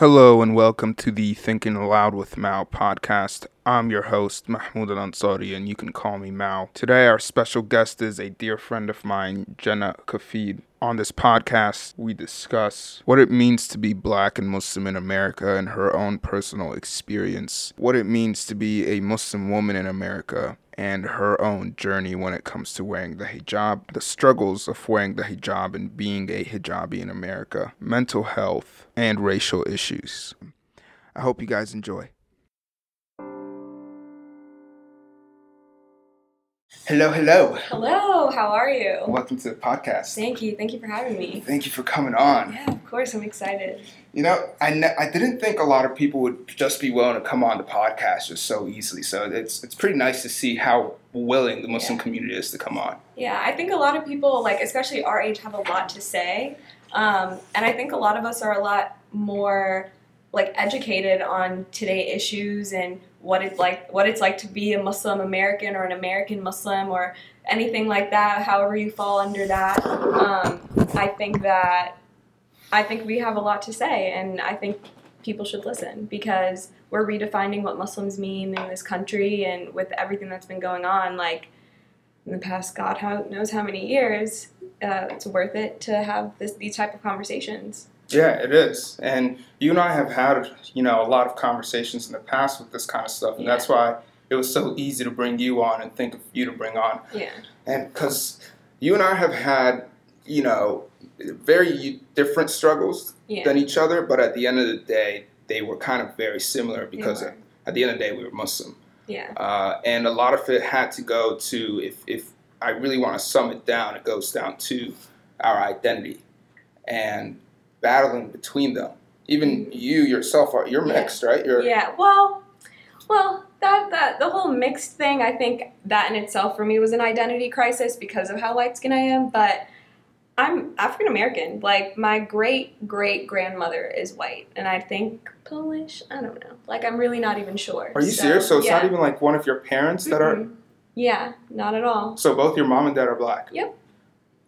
Hello and welcome to the Thinking Aloud with Mao podcast. I'm your host, Mahmoud Elansary, and you can call me Mao. Today, our special guest is a dear friend of mine, Jennah Khafeed. On this podcast, we discuss what it means to be black and Muslim in America and her own personal experience, what it means to be a Muslim woman in America, and her own journey when it comes to wearing the hijab, the struggles of wearing the hijab and being a hijabi in America, mental health, and racial issues. I hope you guys enjoy. Hello, hello. Hello, how are you? Welcome to the podcast. Thank you. Thank you for having me. Thank you for coming on. Yeah, of course. I'm excited. You know, I, ne- I didn't think a lot of people would just be willing to come on the podcast just so easily. So it's it's pretty nice to see how willing the Muslim Yeah. community is to come on. Yeah, I think a lot of people, like especially our age, have a lot to say, um, and I think a lot of us are a lot more like educated on today issues and what it's like what it's like to be a Muslim American or an American Muslim or anything like that. However you fall under that, um, I think that I think we have a lot to say, and I think people should listen because we're redefining what Muslims mean in this country, and with everything that's been going on, like in the past, God knows how many years, uh, it's worth it to have this these type of conversations. Yeah, it is. And you and I have had, you know, a lot of conversations in the past with this kind of stuff, and Yeah. that's why it was so easy to bring you on and think of you to bring on. Yeah, And because you and I have had, you know, very different struggles yeah, than each other, but at the end of the day, they were kind of very similar because were. at the end of the day, we were Muslim. yeah, Uh, and a lot of it had to go to, if, if I really want to sum it down, it goes down to our identity and battling between them. Even you yourself are you're mixed, right? You're yeah. Well, well, that that the whole mixed thing, I think that in itself for me was an identity crisis because of how light skinned I am, but. I'm African American. Like my great great grandmother is white, and I think Polish. I don't know. Like I'm really not even sure. Are you serious? So it's yeah. not even like one of your parents that are. Mhm. Yeah, not at all. So both your mom and dad are black. Yep.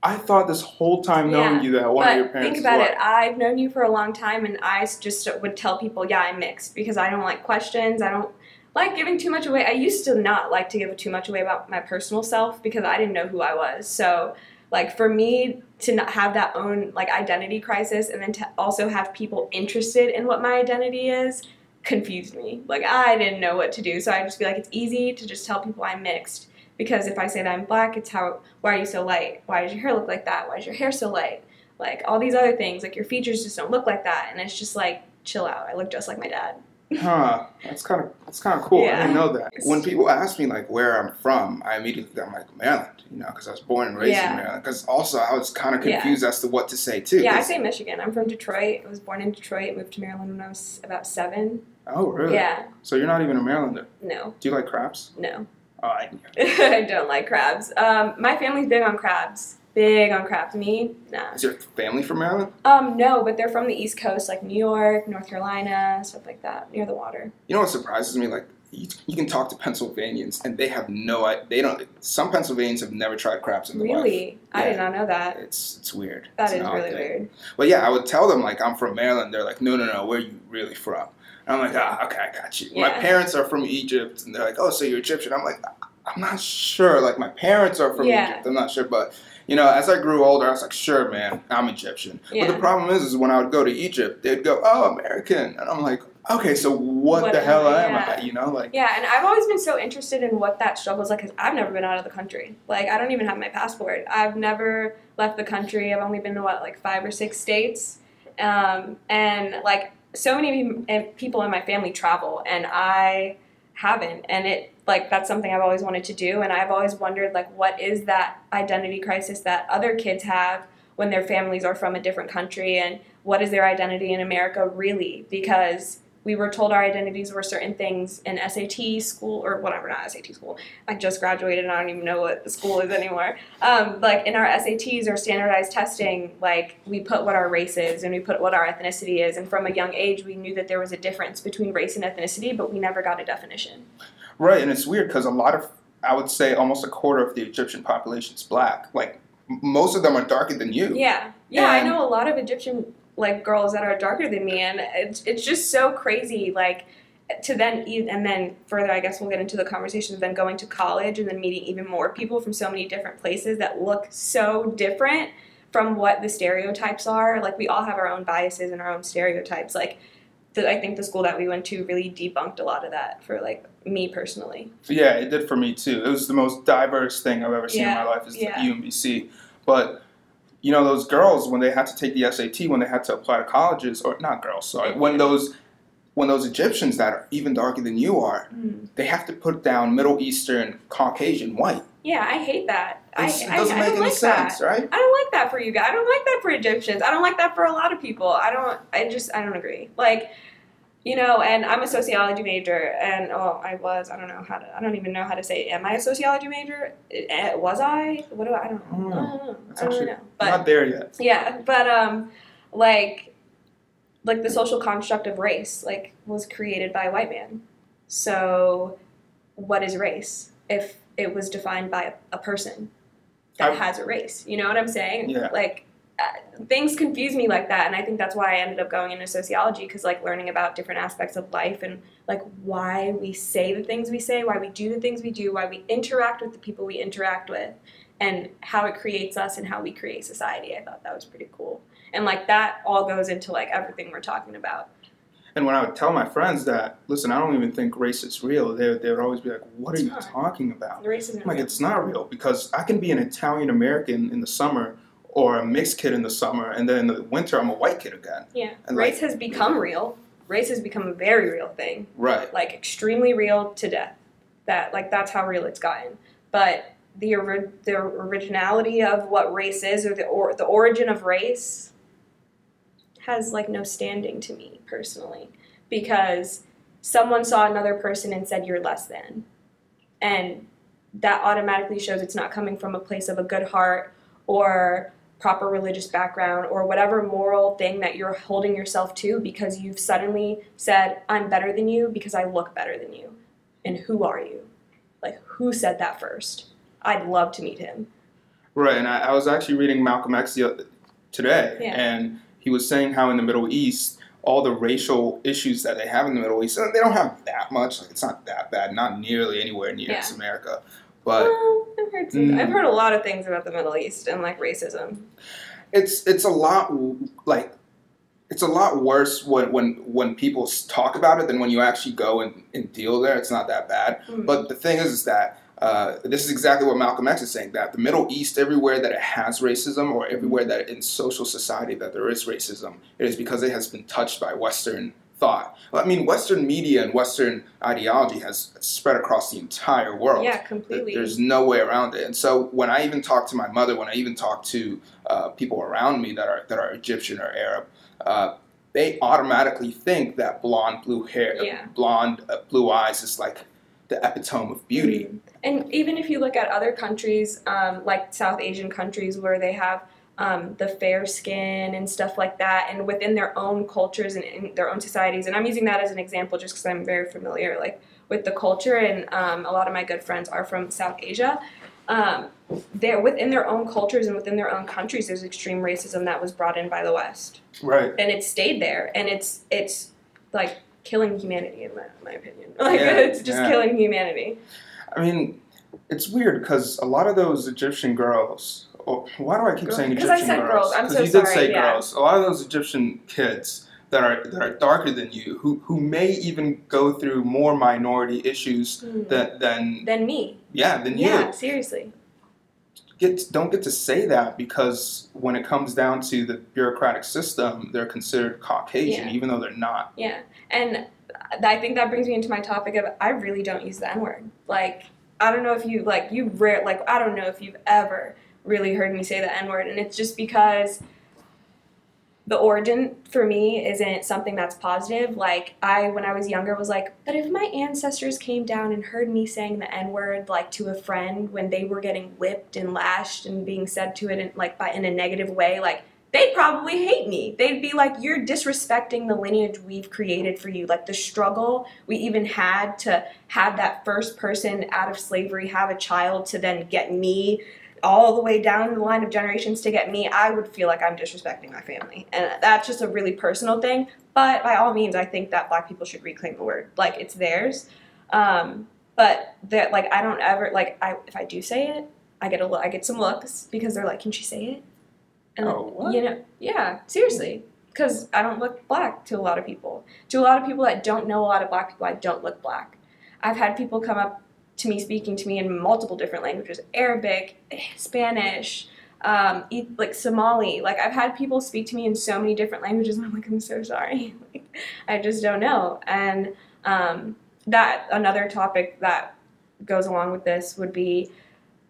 I thought this whole time knowing Yeah, you that one of your parents think about it. I've known you for a long time, and I just would tell people, "Yeah, I'm mixed," because I don't like questions. I don't like giving too much away. I used to not like to give too much away about my personal self because I didn't know who I was. So, like for me to not have that own like identity crisis, and then to also have people interested in what my identity is, confused me. Like I didn't know what to do. So I just feel like it's easy to just tell people I'm mixed. Because if I say that I'm black, it's how why are you so light? Why does your hair look like that? Why is your hair so light? Like all these other things, like your features just don't look like that, and it's just like chill out. I look just like my dad. Huh. That's kind of that's kind of cool. I didn't know that. When people ask me like where I'm from, I immediately I'm like Maryland, you know, because I was born and raised Yeah. in Maryland. Because also I was kind of Yeah. confused as to what to say too. Yeah, I say Michigan. I'm from Detroit. I was born in Detroit. Moved to Maryland when I was about seven. oh really? Yeah, So you're not even a Marylander. no, Do you like crabs? no, Oh, I, I don't like crabs. Um, my family's big on crabs. Big on crabs. Me, nah. is your family from Maryland? Um, no, but they're from the East Coast, like New York, North Carolina, stuff like that, near the water. You know what surprises me? Like you, you can talk to Pennsylvanians and they have no they don't. Some Pennsylvanians have never tried crabs in their life. Really, I did not know that. It's it's weird. That It's is really thing. weird. But yeah, I would tell them like I'm from Maryland. They're like, no, no, no. Where are you really from? And I'm like, ah, okay, I got you. My parents are from Egypt, and they're like, oh, so you're Egyptian? I'm like, I'm not sure. Like my parents are from Yeah. Egypt. I'm not sure, but you know, as I grew older, I was like, sure, man, I'm Egyptian. But the problem is, is when I would go to Egypt, they'd go, oh, American, and I'm like, okay, so what, What the hell I? am I? You know, like. Yeah, and I've always been so interested in what that struggle is like because I've never been out of the country. Like, I don't even have my passport. I've never left the country. I've only been to what, like five or six states. Um, and like, so many eh, people in my family travel, and I haven't. And it, like, that's something I've always wanted to do. And I've always wondered, like, what is that identity crisis that other kids have when their families are from a different country? And what is their identity in America really? Because we were told our identities were certain things in SAT school or whatever, not SAT school. I just graduated and I don't even know what the school is anymore. Um, like in our SATs or standardized testing, like we put what our race is and we put what our ethnicity is. And from a young age, we knew that there was a difference between race and ethnicity, but we never got a definition. Right, and it's weird because a lot of, I would say, almost a quarter of the Egyptian population is black. Like most of them are darker than you. Yeah, yeah, I know a lot of Egyptian like girls that are darker than me, and it's it's just so crazy. Like to then and then further, I guess we'll get into the conversation. of Then going to college and then meeting even more people from so many different places that look so different from what the stereotypes are. Like we all have our own biases and our own stereotypes. Like the, I think the school that we went to really debunked a lot of that for like me personally. Yeah, it did for me too. It was the most diverse thing I've ever seen Yeah, in my life is yeah. the UMBC. But you know, those girls when they had to take the SAT, when they had to apply to colleges, or not girls, sorry, when those when those Egyptians that are even darker than you are, mm. they have to put down Middle Eastern, Caucasian, white. Yeah, I hate that. I, It's- it doesn't I make don't any like sense, that. right? I don't like that for you guys. I don't like that for Egyptians. I don't like that for a lot of people. I don't. I just. I don't agree. Like, you know. And I'm a sociology major, and oh, I was. I don't know how to. I don't even know how to say. Am I a sociology major? Eh, Was I? What do I? I don't know. I don't know. I don't know. It's I don't actually know. But Not there yet. yeah, but um, like, like the social construct of race, like, was created by a white man. So, what is race if it was defined by a, person that I- has a race? You know what I'm saying? Yeah. Like, Uh, things confuse me like that, and I think that's why I ended up going into sociology because, like, learning about different aspects of life and like why we say the things we say, why we do the things we do, why we interact with the people we interact with, and how it creates us and how we create society. I thought that was pretty cool. And like that all goes into like everything we're talking about. And when I would tell my friends that, listen, I don't even think race is real, they, they would always be like, what are It's you talking about? The racism. I'm like, it's not real because I can be an Italian American in the summer or a mixed kid in the summer, and then in the winter, I'm a white kid again. yeah. and, Race like- has become real. Race has become a very real thing. Right. Like extremely real to death. That like that's how real it's gotten. But the ori- the originality of what race is or the or the origin of race has like no standing to me personally because someone saw another person and said you're less than and that automatically shows it's not coming from a place of a good heart or proper religious background or whatever moral thing that you're holding yourself to because you've suddenly said i'm better than you because i look better than you and who are you like who said that first i'd love to meet him Right. And I, I was actually reading Malcolm X today, Yeah. and he was saying how in the Middle East, all the racial issues that they have in the Middle East, they don't have that much. Like, it's not that bad, not nearly anywhere near Yeah. America. But well, I've heard some, Mm. I've heard a lot of things about the Middle East and like racism. it's it's a lot like it's a lot worse when when when people talk about it than when you actually go and, and deal there. It's not that bad. Mm. But the thing is, is that uh, this is exactly what Malcolm X is saying that the Middle East, everywhere that it has racism or everywhere that in social society that there is racism, it is because it has been touched by Western thought. Well, I mean, Western media and Western ideology has spread across the entire world. yeah, completely. There's no way around it. And so when I even talk to my mother, when I even talk to uh, people around me that are that are Egyptian or Arab, uh, they automatically think that blonde blue hair, Yeah. blonde uh, blue eyes is like the epitome of beauty. Mhm. And even if you look at other countries, um, like South Asian countries, where they have um, the fair skin and stuff like that, and within their own cultures and in their own societies, and I'm using that as an example just because I'm very familiar, like with the culture, and um, a lot of my good friends are from South Asia. Um, they're within their own cultures and within their own countries. There's extreme racism that was brought in by the West, Right. and it stayed there, and it's it's like killing humanity in my, my opinion. Like Yeah, it's just yeah. killing humanity. I mean, it's weird because a lot of those Egyptian girls. Oh, why do I keep Girl- saying Egyptian I said girls. I'm 'Cause so you did sorry, say yeah. girls. A lot of those Egyptian kids that are that are darker than you, who who may even go through more minority issues Mm. than than than me. yeah than Yeah, you. Yeah, seriously. Get don't get to say that because when it comes down to the bureaucratic system, they're considered Caucasian, Yeah. even though they're not. Yeah, and I think that brings me into my topic of I really don't use the N word. Like I don't know if you like you rare like I don't know if you've ever really heard me say the N word, and it's just because the origin for me isn't something that's positive. Like I, when I was younger, was like, but if my ancestors came down and heard me saying the N word like to a friend when they were getting whipped and lashed and being said to it in, like by in a negative way, like they'd probably hate me. They'd be like, you're disrespecting the lineage we've created for you. Like the struggle we even had to have that first person out of slavery have a child to then get me all the way down the line of generations to get me, I would feel like I'm disrespecting my family. And that's just a really personal thing. But by all means, I think that black people should reclaim the word. Like it's theirs. Um, but that like I don't ever like I if I do say it, I get a look, I get some looks because they're like, "Can she say it?" And Oh, what? you know, yeah, seriously, because I don't look black to a lot of people. To a lot of people that don't know a lot of black people, I don't look black. I've had people come up to me speaking to me in multiple different languages: Arabic, Spanish, um, like Somali. Like I've had people speak to me in so many different languages, and I'm like, I'm so sorry. like, I just don't know. And um, that another topic that goes along with this would be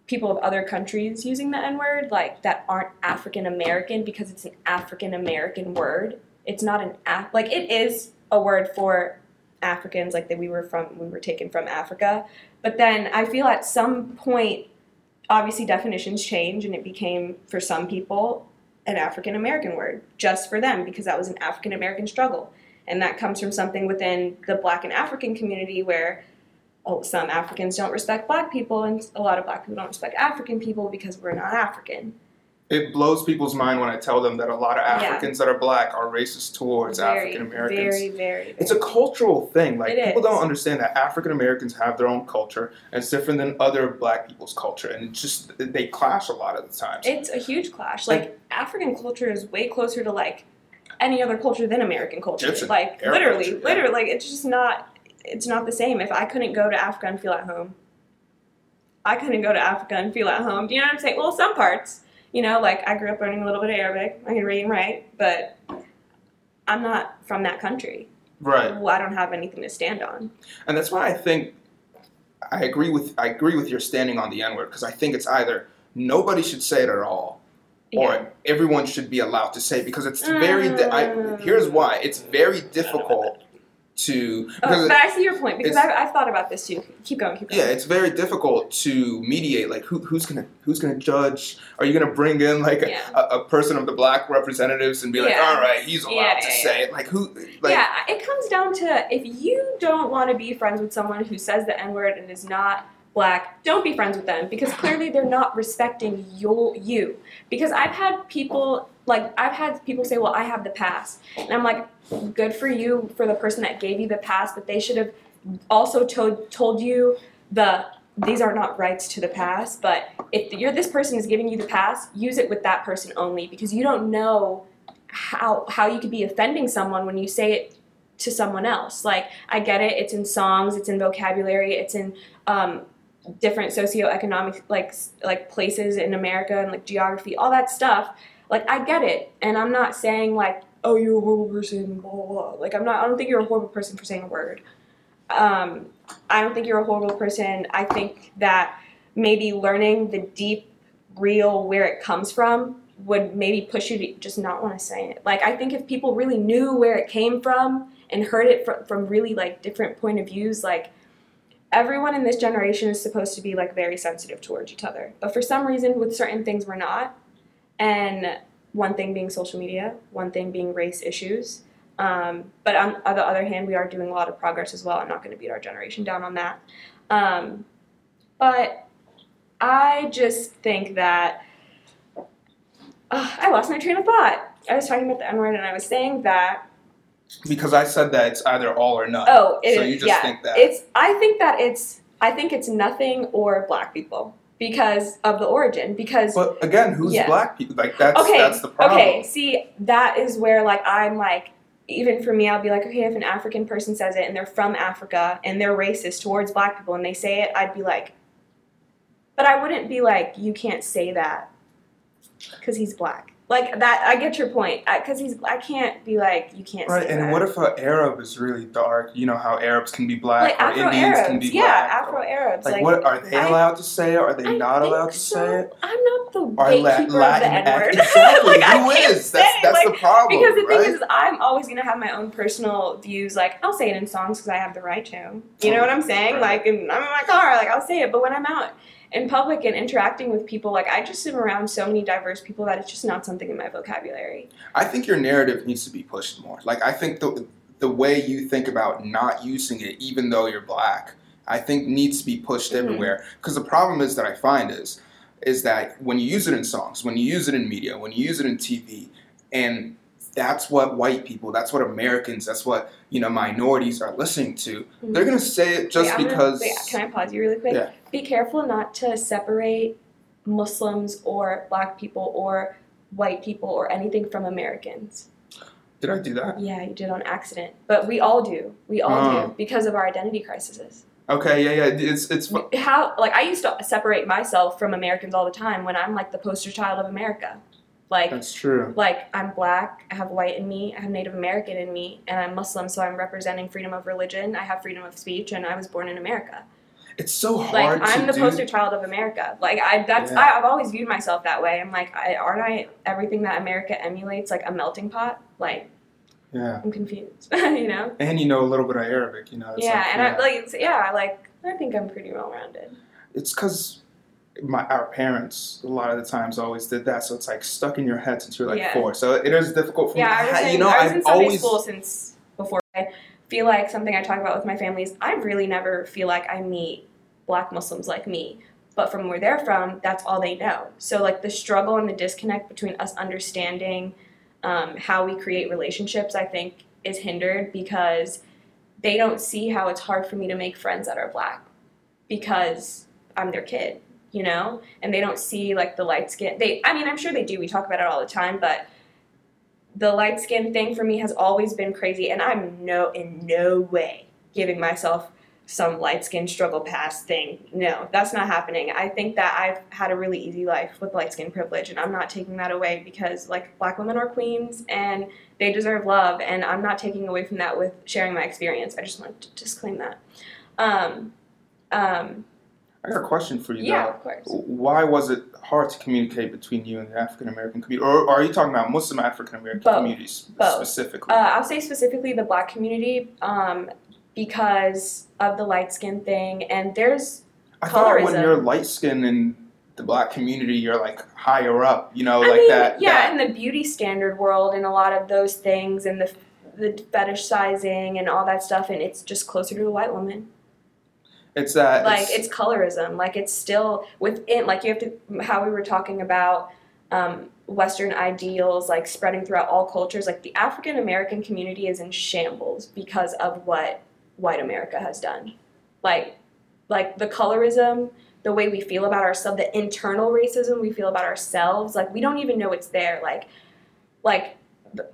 people of other countries using the N word, like that aren't African American, because it's an African American word. It's not an Af- like it is a word for Africans, like that we were from, we were taken from Africa. But then I feel at some point, obviously definitions change, and it became for some people an African American word just for them because that was an African American struggle, and that comes from something within the Black and African community where oh, some Africans don't respect black people, and a lot of black people don't respect African people because we're not African. It blows people's mind when I tell them that a lot of Yeah. Africans that are black are racist towards African Americans. Very, very, It's a cultural thing. Like It people is. don't understand that African Americans have their own culture, and it's different than other Black people's culture, and it's just they clash a lot of the times. It's a huge clash. Like African culture is way closer to like any other culture than American culture. Like literally, culture, yeah. literally, like it's just not. It's not the same. If I couldn't go to Africa and feel at home, I couldn't go to Africa and feel at home. Do you know what I'm saying? Well, some parts. You know, like I grew up learning a little bit of Arabic. I can read and write, but I'm not from that country. right. Well, I don't have anything to stand on. and that's why I think I agree with I agree with your standing on the N word because I think it's either nobody should say it at all, or Yeah. everyone should be allowed to say it because it's very. Di- I, here's why it's very difficult to Oh, but I see your point because I've, I've thought about this too. Keep going, keep going. yeah, it's very difficult to mediate. Like, who, who's gonna who's gonna judge? Are you gonna bring in like a, Yeah. a, a person of the black representatives and be like, Yeah. all right, he's allowed Yeah, to say it? Like, who? Like, yeah, it comes down to if you don't want to be friends with someone who says the N word and is not black, don't be friends with them because clearly they're not respecting your you. Because I've had people like I've had people say, "Well, I have the pass," and I'm like, "Good for you for the person that gave you the pass, but they should have also told told you the." These are not rights to the pass, but if you're this person is giving you the pass, use it with that person only because you don't know how how you could be offending someone when you say it to someone else. Like I get it, it's in songs, it's in vocabulary, it's in um, different socioeconomic like like places in America and like geography, all that stuff. Like I get it, and I'm not saying like oh you're a horrible person, blah blah blah. Like I'm not. I don't think you're a horrible person for saying a word. Um, I don't think you're a horrible person. I think that maybe learning the deep, real where it comes from would maybe push you to just not want to say it. Like I think if people really knew where it came from and heard it from, from really like different point of views, like everyone in this generation is supposed to be like very sensitive towards each other. But for some reason with certain things we're not. And one thing being social media, one thing being race issues. Um, but on, on the other hand, we are doing a lot of progress as well. I'm not going to beat our generation down on that. Um, but I just think that Ugh, I lost my train of thought. I was talking about the N word and I was saying that. because I said that it's either all or none. Oh, it, so you just yeah, think that? it's. I think that it's. I think it's nothing or black people because of the origin. Because but again, who's Yeah. black people? Like that's okay, that's the problem. okay. See, that is where like I'm like. Even for me, I'll be like, okay, if an African person says it and they're from Africa and they're racist towards black people and they say it, I'd be like, but I wouldn't be like, you can't say that because he's black. Like that, I get your point. Because he's, I can't be like, you can't Right, say and that. what if an Arab is really dark? You know how Arabs can be black, like or Afro Indians can be yeah, black. Yeah afro Arabs. like, Like, what are they I- allowed to say it? Are they I not allowed to so. say it? I'm not the Are La- gatekeeper Latin of the N word. Exactly. like, I Who is? That's that's the problem. Because the right? thing is, I'm always gonna have my own personal views. Like I'll say it in songs because I have the right to. You know oh, what I'm saying? Right. Like, and I'm in my car, like I'll say it. But when I'm out in public and interacting with people, like I just am around so many diverse people that it's just not something in my vocabulary. I think your narrative needs to be pushed more. Like I think the the way you think about not using it, even though you're black, I think needs to be pushed Mhm. everywhere. Because the problem is that I find is is that when you use it in songs, when you use it in media, when you use it in TV, and that's what white people, that's what Americans, that's what you know minorities are listening to. Mm-hmm. They're gonna say it just Wait, I'm gonna- because. wait, can I pause you really quick? Yeah. Be careful not to separate Muslims or black people or white people or anything from Americans. Did I do that? Yeah, you did on accident. But we all do. We all Oh. do because of our identity crises. Okay, yeah, yeah. It's it's fu- How like I used to separate myself from Americans all the time when I'm like the poster child of America. Like that's true. like I'm black, I have white in me, I have Native American in me, and I'm Muslim, so I'm representing freedom of religion, I have freedom of speech, and I was born in America. It's so hard. Like I'm the do. poster child of America. Like I that's Yeah. I, I've always viewed myself that way. I'm like, I, aren't I everything that America emulates, like a melting pot? Like Yeah, I'm confused, you know? and you know a little bit of Arabic. You know. Yeah, like, and I like yeah, like I think I'm pretty well rounded. it's because my our parents a lot of the times always did that, so it's like stuck in your head since you're like Yeah. four. So it is difficult for Yeah, I was in, you know, I was I've in Sunday always school since before. I feel like something I talk about with my family is I really never feel like I meet black Muslims like me. But from where they're from, that's all they know. So like the struggle and the disconnect between us understanding um, how we create relationships, I think, is hindered because they don't see how it's hard for me to make friends that are black because I'm their kid, you know? And they don't see like the light skin. They I mean, I'm sure they do. We talk about it all the time, but the light skin thing for me has always been crazy and I'm no in no way giving myself some light skin struggle past thing. No, that's not happening. I think that I've had a really easy life with light skin privilege and I'm not taking that away because like black women are queens and they deserve love and I'm not taking away from that with sharing my experience. I just want to disclaim that. Um um I got a question for you. yeah, though. of course. Why was it hard to communicate between you and the African American community, or, or are you talking about Muslim African American communities Both. specifically? Uh, I'll say specifically the black community um, because of the light skin thing. And there's, I thought when you're light skinned in the black community, you're like higher up. You know, I like mean, that. yeah, that- in the beauty standard world and a lot of those things and the the fetishizing and all that stuff, and it's just closer to a white woman. It's that. like it's colorism. Like it's still within like you have to how we were talking about um, western ideals like spreading throughout all cultures. Like the african american community is in shambles because of what white america has done. Like like the colorism the way we feel about ourselves the internal racism we feel about ourselves like we don't even know it's there. Like like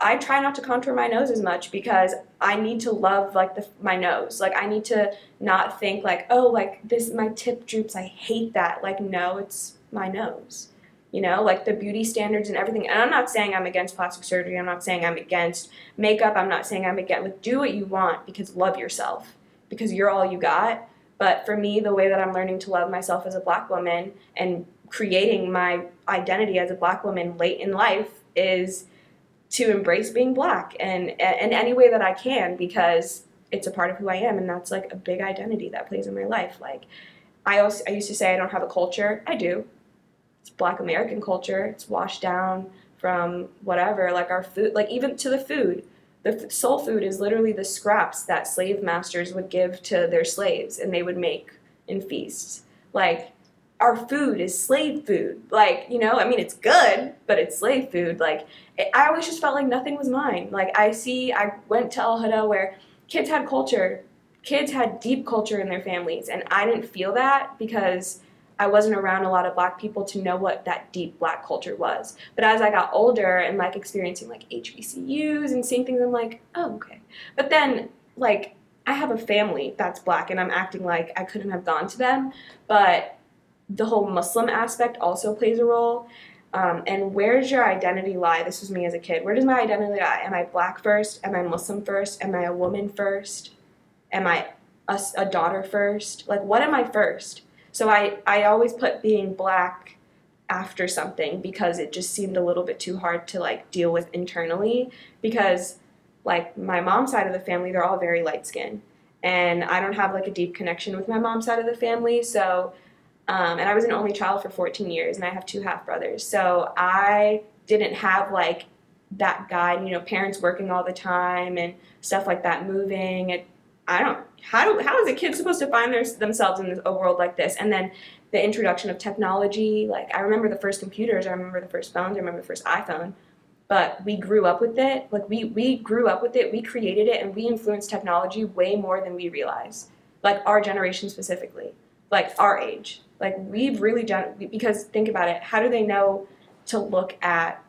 I try not to contour my nose as much because I need to love like the my nose. Like I need to not think like, oh, like this my tip droops. I hate that. Like no, it's my nose. You know, like the beauty standards and everything. And I'm not saying I'm against plastic surgery. I'm not saying I'm against makeup. I'm not saying I'm against like, do what you want because love yourself because you're all you got. But for me, the way that I'm learning to love myself as a black woman and creating my identity as a black woman late in life is to embrace being black and in any way that I can because it's a part of who I am and that's like a big identity that plays in my life. Like I also I used to say I don't have a culture. I do. It's black American culture. It's washed down from whatever like our food like even to the food. The soul food is literally the scraps that slave masters would give to their slaves and they would make in feasts. Like our food is slave food. Like, you know, I mean, it's good, but it's slave food. Like, it, I always just felt like nothing was mine. Like, I see, I went to Al Huda where kids had culture, kids had deep culture in their families, and I didn't feel that because I wasn't around a lot of black people to know what that deep black culture was. But as I got older and like experiencing like HBCUs and seeing things, I'm like, oh, okay. But then, like, I have a family that's black, and I'm acting like I couldn't have gone to them, but the whole Muslim aspect also plays a role. Um, and where does your identity lie? This was me as a kid. Where does my identity lie? Am I black first? Am I Muslim first? Am I a woman first? Am I a, a daughter first? Like, what am I first? So I, I always put being black after something because it just seemed a little bit too hard to like deal with internally because like my mom's side of the family they're all very light skinned and I don't have like a deep connection with my mom's side of the family so um, and I was an only child for 14 years, and I have two half brothers. So I didn't have like that guide, you know, parents working all the time and stuff like that, moving. And I don't. How do how is a kid supposed to find their, themselves in a world like this? And then the introduction of technology. Like I remember the first computers. I remember the first phones. I remember the first iPhone. But we grew up with it. Like we we grew up with it. We created it, and we influenced technology way more than we realize. Like our generation specifically, like our age. Like we've really done because think about it. How do they know to look at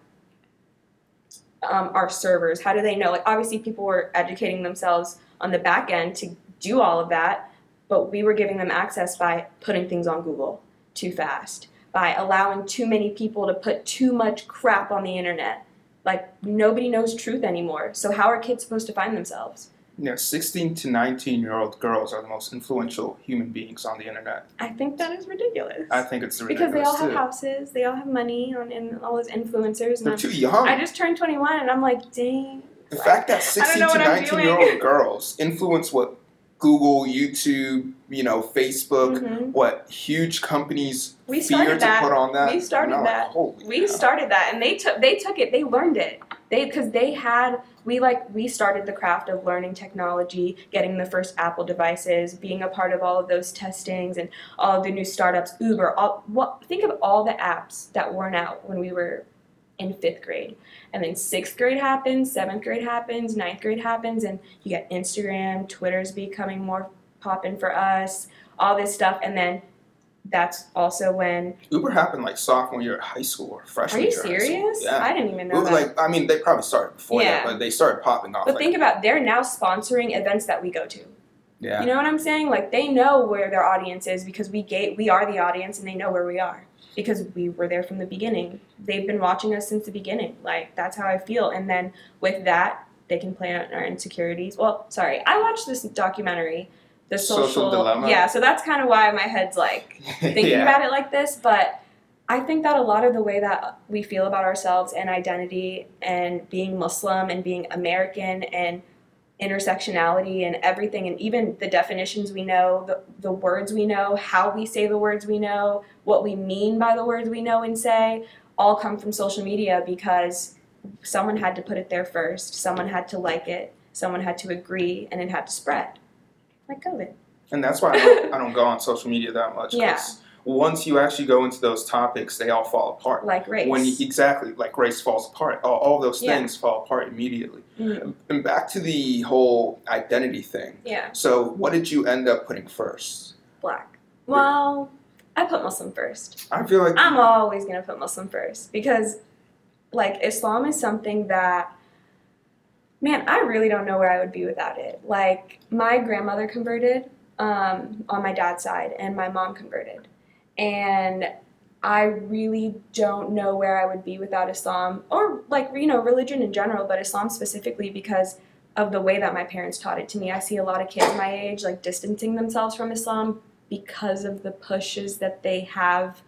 um, our servers? How do they know? Like obviously people were educating themselves on the back end to do all of that, but we were giving them access by putting things on Google too fast, by allowing too many people to put too much crap on the internet. Like nobody knows truth anymore. So how are kids supposed to find themselves? You know, 16 to 19 year old girls are the most influential human beings on the internet. I think that is ridiculous. I think it's ridiculous because they all too. have houses, they all have money on and all those influencers. They're too young. I just turned 21 and I'm like, dang. the fact that 16 to 19 year old girls influence what Google, YouTube, you know, Facebook, Mhm. what huge companies We fear to that. put on that. We started like, that. Holy We cow. started that and they took they took it. They learned it. They because they had we like we started the craft of learning technology, getting the first Apple devices, being a part of all of those testings and all of the new startups, Uber, all what think of all the apps that weren't out when we were in fifth grade. And then sixth grade happens, seventh grade happens, ninth grade happens, and you get Instagram, Twitter's becoming more popping for us, all this stuff, and then that's also when Uber happened like sophomore year of high school or Are freshman you year. of high school. serious? Yeah. I didn't even know Uber, that. like I mean, they probably started before Yeah. that, but they started popping off. but like, think about they're now sponsoring events that we go to. yeah, You know what I'm saying? Like they know where their audience is because we gave, we are the audience and they know where we are because we were there from the beginning. They've been watching us since the beginning. Like that's how I feel. And then with that, they can play on our insecurities. Well, sorry, I watched this documentary, the Social social, Dilemma? Yeah, so that's kind of why my head's like thinking yeah. about it like this, but I think that a lot of the way that we feel about ourselves and identity and being Muslim and being American and intersectionality and everything and even the definitions we know, the, the words we know, how we say the words we know, what we mean by the words we know and say, all come from social media because someone had to put it there first, someone had to like it, someone had to agree, and it had to spread. Like COVID. And that's why I don't, I don't go on social media that much. Yeah. Once you actually go into those topics, they all fall apart. Like race. When you, exactly like race falls apart, all, all those Yeah. things fall apart immediately. Mhm. And back to the whole identity thing. Yeah. So, what did you end up putting first? black. Well, I put Muslim first. I feel like I'm always gonna put Muslim first because, like, Islam is something that, man, I really don't know where I would be without it. Like, my grandmother converted um, on my dad's side, and my mom converted, and I really don't know where I would be without Islam or like you know religion in general, but Islam specifically because of the way that my parents taught it to me. I see a lot of kids my age like distancing themselves from Islam because of the pushes that they have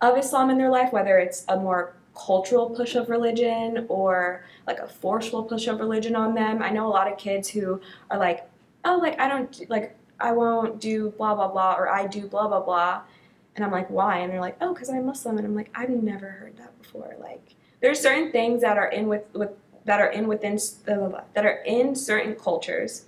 of Islam in their life, whether it's a more cultural push of religion or like a forceful push of religion on them. I know a lot of kids who are like, oh, like I don't like I won't do blah blah blah or I do blah blah blah. And I'm like, why? And they're like, oh, because I'm Muslim. And I'm like, I've never heard that before. Like, there's certain things that are in with, with that are in within blah, blah, blah, that are in certain cultures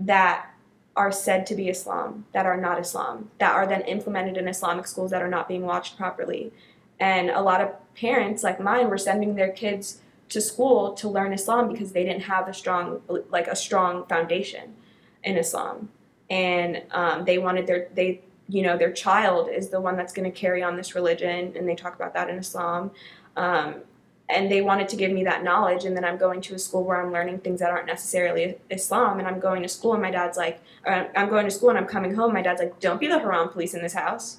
that are said to be Islam that are not Islam that are then implemented in Islamic schools that are not being watched properly. And a lot of parents like mine were sending their kids to school to learn Islam because they didn't have a strong like a strong foundation in Islam, and um, they wanted their they you know their child is the one that's going to carry on this religion, and they talk about that in Islam. Um, and they wanted to give me that knowledge, and then I'm going to a school where I'm learning things that aren't necessarily Islam, and I'm going to school, and my dad's like, I'm going to school, and I'm coming home, my dad's like, don't be the haram police in this house.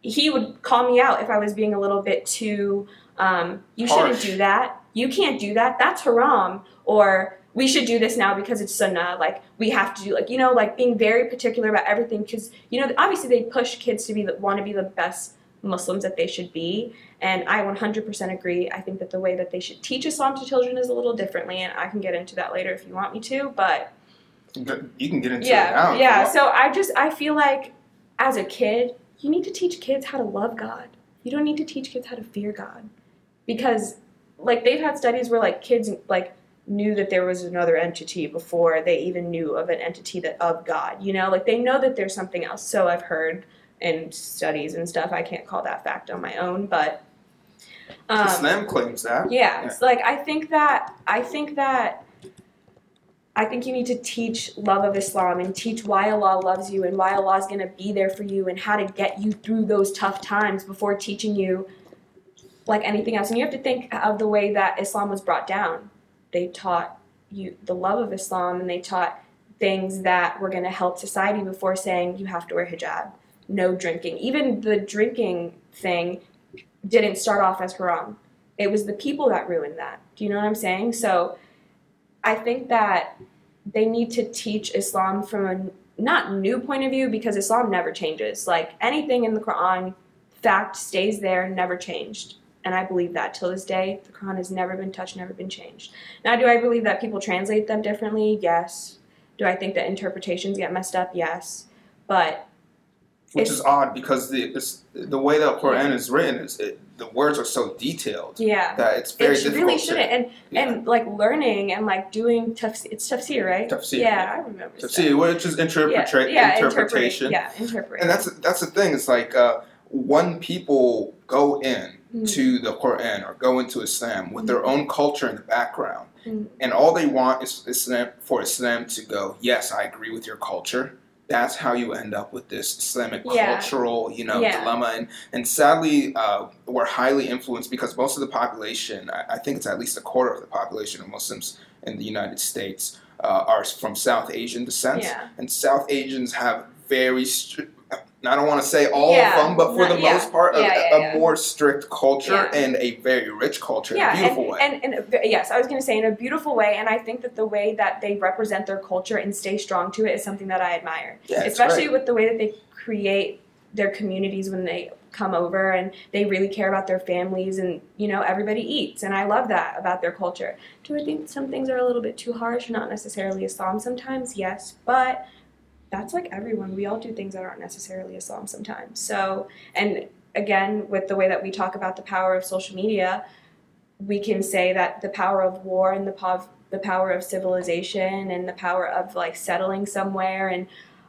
He would call me out if I was being a little bit too, um, you shouldn't do that, you can't do that, that's haram, or we should do this now because it's sunnah, like we have to do, like, you know, like being very particular about everything, because, you know, obviously they push kids to be, want to be the best Muslims that they should be, and I 100% agree. I think that the way that they should teach Islam to children is a little differently, and I can get into that later if you want me to. But you can get into it yeah, now. yeah. So I just I feel like as a kid, you need to teach kids how to love God. You don't need to teach kids how to fear God, because like they've had studies where like kids like knew that there was another entity before they even knew of an entity that of God. You know, like they know that there's something else. So I've heard in studies and stuff. I can't call that fact on my own, but um, Islam claims that. Yeah, yeah. like I think that I think that I think you need to teach love of Islam and teach why Allah loves you and why Allah is going to be there for you and how to get you through those tough times before teaching you like anything else. And you have to think of the way that Islam was brought down. They taught you the love of Islam and they taught things that were going to help society before saying you have to wear hijab, no drinking. Even the drinking thing didn't start off as haram. It was the people that ruined that. Do you know what I'm saying? So I think that they need to teach Islam from a not new point of view because Islam never changes. Like anything in the Quran, fact stays there, never changed. And I believe that till this day, the Quran has never been touched, never been changed. Now, do I believe that people translate them differently? Yes. Do I think that interpretations get messed up? Yes. But which is odd because the the way the Quran is written is it, the words are so detailed. Yeah, that it's very it difficult. Really shouldn't and yeah. and like learning and like doing tough. It's tafsir, right? Tafsir. Yeah, yeah. I remember. Tafsir, which is interpreta- yeah, yeah, interpretation. Yeah, interpret. And that's that's the thing. It's like uh, when people go in mm-hmm. to the Quran or go into Islam with mm-hmm. their own culture in the background, mm-hmm. and all they want is Islam for Islam to go. Yes, I agree with your culture that's how you end up with this Islamic yeah. cultural, you know, yeah. dilemma. And and sadly, uh, we're highly influenced because most of the population, I, I, think it's at least a quarter of the population of Muslims in the United States, uh, are from South Asian descent. Yeah. And South Asians have very strict I don't want to say all yeah, of them, but for the yeah, most part, a, yeah, a more strict culture and a very rich culture in a beautiful and, way. And, and, yes, I was going to say in a beautiful way, and I think that the way that they represent their culture and stay strong to it is something that I admire. Especially with the way that they create their communities when they come over and they really care about their families and you know everybody eats and i love that about their culture. Do i think some things are a little bit too harsh? Not necessarily a islam sometimes yes but that's like everyone. We all do things that aren't necessarily Islam sometimes. So, and again, with the way that we talk about the power of social media, we can say that the power of war and the power the power of civilization and the power of like settling somewhere and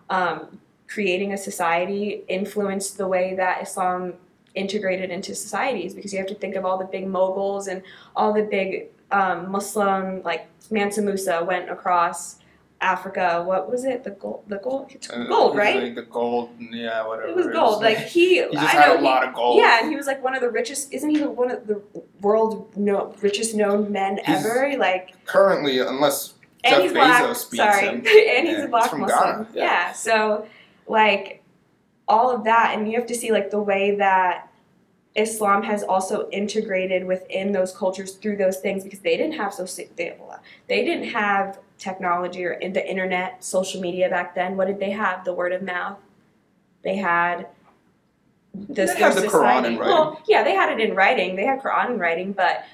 um, creating a society influenced the way that Islam integrated into societies because you have to think of all the big moguls and all the big um, Muslim like Mansa Musa went across Africa. What was it? The gold. The gold. Uh, gold, right? Like the gold. Yeah, whatever. It was gold. Like he. he just I had know, a lot of gold. Yeah, and he was like one of the richest. Isn't he one of the world's no, richest known men he's ever? Like currently, unless and Jeff he's Bezos black, sorry. him. and he's a black from Muslim. Yeah. yeah. So, like, all of that, and you have to see like the way that. Islam has also integrated within those cultures through those things because they didn't have so they didn't have technology or the internet, social media back then, what did they have? The word of mouth. They had this they had the Quran in writing. Well, yeah, they had it in writing. They had Quran in writing, but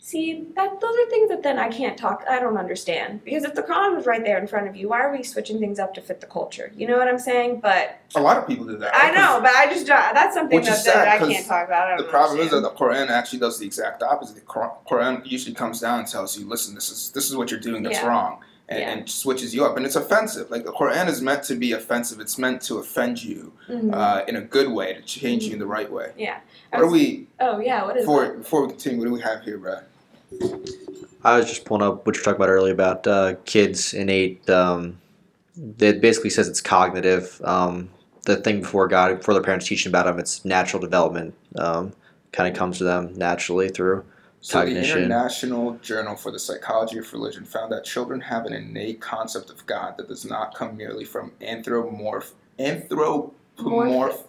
see that those are things that then I can't talk. I don't understand because if the Quran was right there in front of you, why are we switching things up to fit the culture? You know what I'm saying? But a lot of people do that. I know, but I just that's something that, that, I can't talk about. the problem understand. is that the Quran actually does the exact opposite. The Quran usually comes down and tells you, "Listen, this is this is what you're doing that's yeah. wrong." And, yeah. and, switches you up, and it's offensive. Like the Quran is meant to be offensive. It's meant to offend you mm-hmm. uh, in a good way, to change mm-hmm. you in the right way. Yeah. What are we? Oh yeah. What is? Before that? before we continue, what do we have here, Brad? I was just pulling up what you are talking about earlier about uh, kids innate. Um, it basically says it's cognitive. Um, the thing before God, before their parents teaching about them, it's natural development. Um, kind of comes to them naturally through so cognition. the International Journal for the Psychology of Religion found that children have an innate concept of God that does not come merely from anthropomorph anthropomorph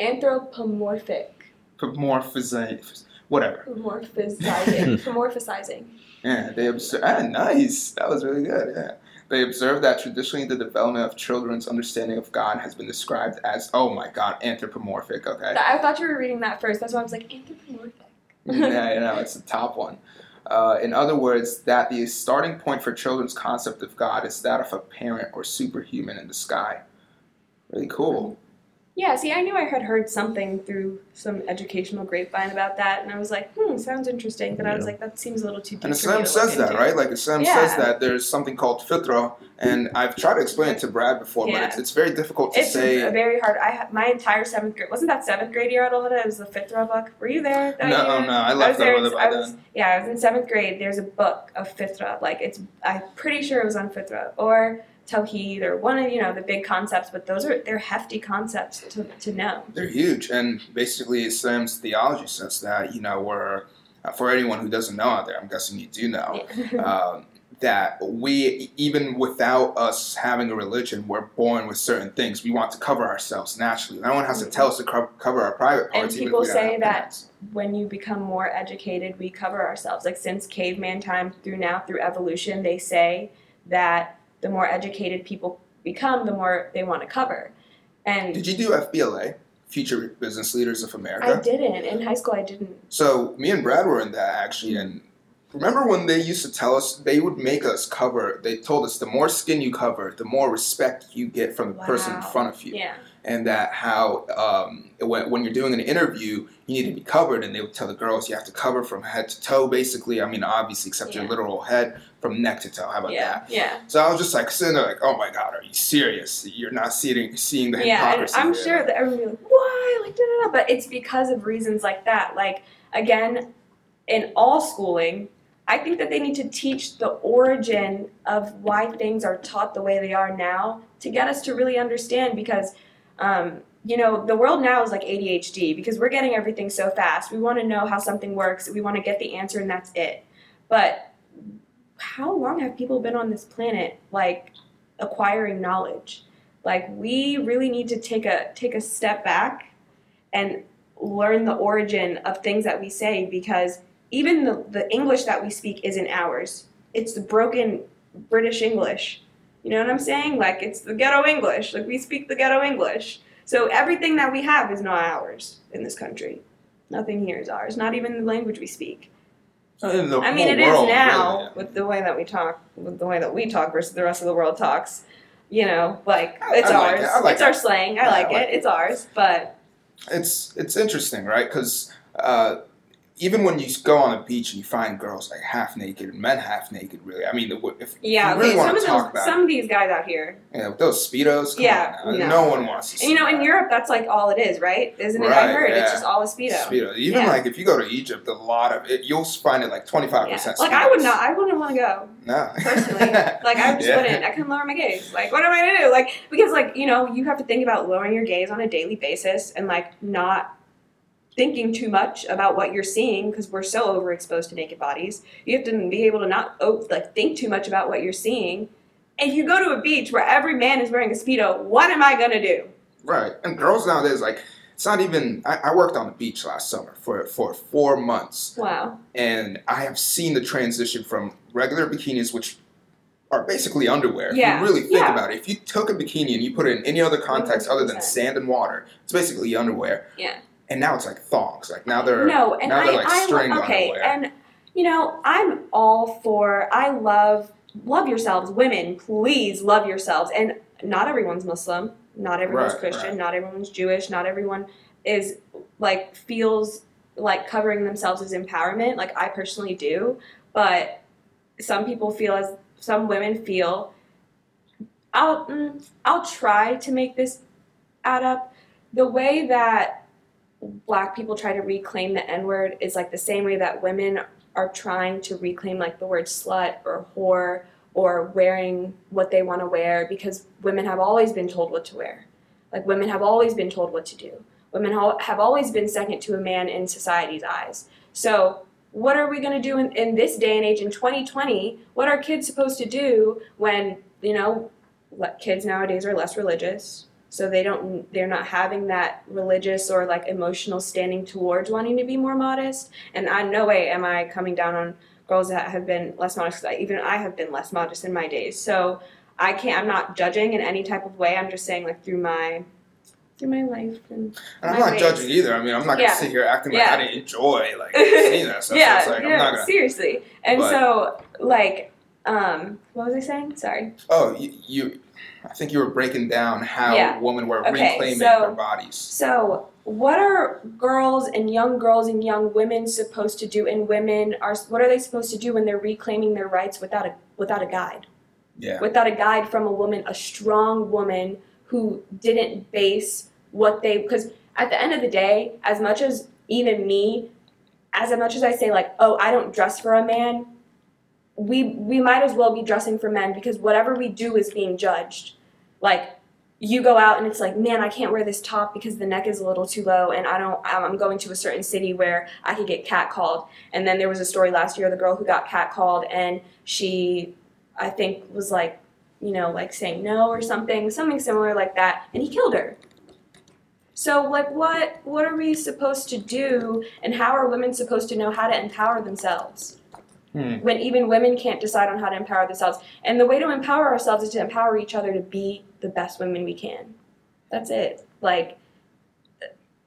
anthropomorphic pomorphizing whatever. Pomorphizing. Pomorphizing. Yeah, they observe. Ah, nice. That was really good. Yeah. They observe that traditionally the development of children's understanding of God has been described as, oh my God, anthropomorphic. Okay. I thought you were reading that first. That's why I was like, anthropomorphic. yeah, you know, it's the top one. Uh, in other words, that the starting point for children's concept of God is that of a parent or superhuman in the sky. Really cool. Yeah, see, I knew I had heard something through some educational grapevine about that, and I was like, hmm, sounds interesting. But I was like, that seems a little too deep. And for me Islam says look that, into. right? Like Islam Yeah. says that there's something called fitra, and I've tried to explain it to Brad before, but it's, it's very difficult to It's say. a very hard. I my entire seventh grade. Wasn't that seventh grade year at Al Huda? It was the Fitra book. Were you there? That no, year? no, I left was there Al I by was- then. Yeah, I was in seventh grade. There's a book of Fitra. Like it's, I'm pretty sure it was on Fitra or Tawheed or one of you know the big concepts. But those are they're hefty concepts to, to know. They're huge, and basically Islam's theology says that you know we're uh, for anyone who doesn't know out there. I'm guessing you do know. Yeah. um, that we, even without us having a religion, we're born with certain things. We want to cover ourselves naturally. No one has to tell us to co- cover our private parts. and people say that- parents. when you become more educated, we cover ourselves. Like since caveman time through now through evolution, they say that the more educated people become, the more they want to cover. And Did you do FBLA, Future Business Leaders of America. I didn't in high school. I didn't. So me and Brad were in that actually, and remember when they used to tell us they would make us cover. They told us the more skin you cover, the more respect you get from the person in front of you. Yeah. and that how um, when, when you're doing an interview you need to be covered and they would tell the girls you have to cover from head to toe basically i mean obviously except your literal head from neck to toe how about Yeah. that Yeah. so i was just like sitting there like oh my god are you serious you're not seeing seeing the Yeah. Hypocrisy I'm here. sure that everyone be like, why? Like, da, da, da. But it's because of reasons like that. Like, again, in all schooling, I think that they need to teach the origin of why things are taught the way they are now to get us to really understand because um, you know the world now is like adhd because we're getting everything so fast we want to know how something works we want to get the answer and that's it but how long have people been on this planet like acquiring knowledge? Like we really need to take a take a step back and learn the origin of things that we say because even the, the english that we speak isn't ours. It's the broken british english. You know what i'm saying? Like it's the ghetto english. Like we speak the ghetto english. So everything that we have is not ours in this country. Nothing here is ours. Not even the language we speak I mean, it is world, now really. with the way that we talk, with the way that we talk versus the rest of the world talks. You know, like it's I like ours. it. I like it's our slang. I Yeah, I like like it. It's ours. But it's it's interesting right because uh, even when you go on a beach and you find girls like half naked and men half naked really i mean if yeah, you really want some to of talk those, about some of these guys out here, yeah, with those speedos Yeah, on no. no one wants to you know, in that. Europe, that's like all it is, right? Isn't it? I Right, heard yeah. it's just all a speedo. Speedo. Even Yeah. like if you go to Egypt, a lot of it, you'll find it like twenty five percent. Like I would not. I wouldn't want to go. No. personally. Like I just wouldn't. I couldn't lower my gaze. Like what am I gonna do? Like because like you know you have to think about lowering your gaze on a daily basis and like not thinking too much about what you're seeing because we're so overexposed to naked bodies. You have to be able to not oh, like think too much about what you're seeing. If you go to a beach where every man is wearing a speedo, what am I gonna do? Right. And girls nowadays, like, it's not even. I, I worked on the beach last summer for for four months, Wow. and I have seen the transition from regular bikinis, which are basically underwear. Yeah. If you really think yeah. about it, if you took a bikini and you put it in any other context other than sand and water, it's basically underwear. Yeah. And now it's like thongs. Like now they're no, and now I, they're like I string okay, underwear. and you know, I'm all for. I love love yourselves, women. Please love yourselves, and not everyone's Muslim, not everyone's Right, Christian, right. not everyone's Jewish, not everyone is like feels like covering themselves as empowerment. Like I personally do, but some people feel as some women feel. I'll mm, I'll try to make this add up. The way that black people try to reclaim the N word is like the same way that women are trying to reclaim like the word slut or whore or wearing what they want to wear because women have always been told what to wear. Like women have always been told what to do. Women ha- have always been second to a man in society's eyes. So what are we going to do in, in this day and age in 2020? What are kids supposed to do when, you know, kids nowadays are less religious? So they don't they're not having that religious or like emotional standing towards wanting to be more modest and i no way am i coming down on girls that have been less modest I, even i have been less modest in my days so i can't i'm not judging in any type of way i'm just saying like through my through my life and And I'm not ways. judging either. I mean, I'm not gonna sit here acting Yeah. like I didn't enjoy like seeing that stuff. yeah, so like yeah I'm not gonna. seriously and but- so like Um, what was I saying? Sorry. Oh, you, you I think you were breaking down how Yeah. women were Okay, reclaiming so- their bodies. So, what are girls and young girls and young women supposed to do? And women are what are they supposed to do when they're reclaiming their rights without a without a guide? Yeah. Without a guide from a woman, a strong woman who didn't base what they because at the end of the day, as much as even me, as much as I say like, oh, I don't dress for a man, we we might as well be dressing for men because whatever we do is being judged. Like you go out and it's like, man, I can't wear this top because the neck is a little too low, and I don't. I'm going to a certain city where I could get catcalled. And then there was a story last year, of the girl who got catcalled, and she, I think, was like, you know, like saying no or something, something similar like that, and he killed her. So like, what what are we supposed to do, and how are women supposed to know how to empower themselves? Hmm. When even women can't decide on how to empower themselves, and the way to empower ourselves is to empower each other to be the best women we can. That's it. Like,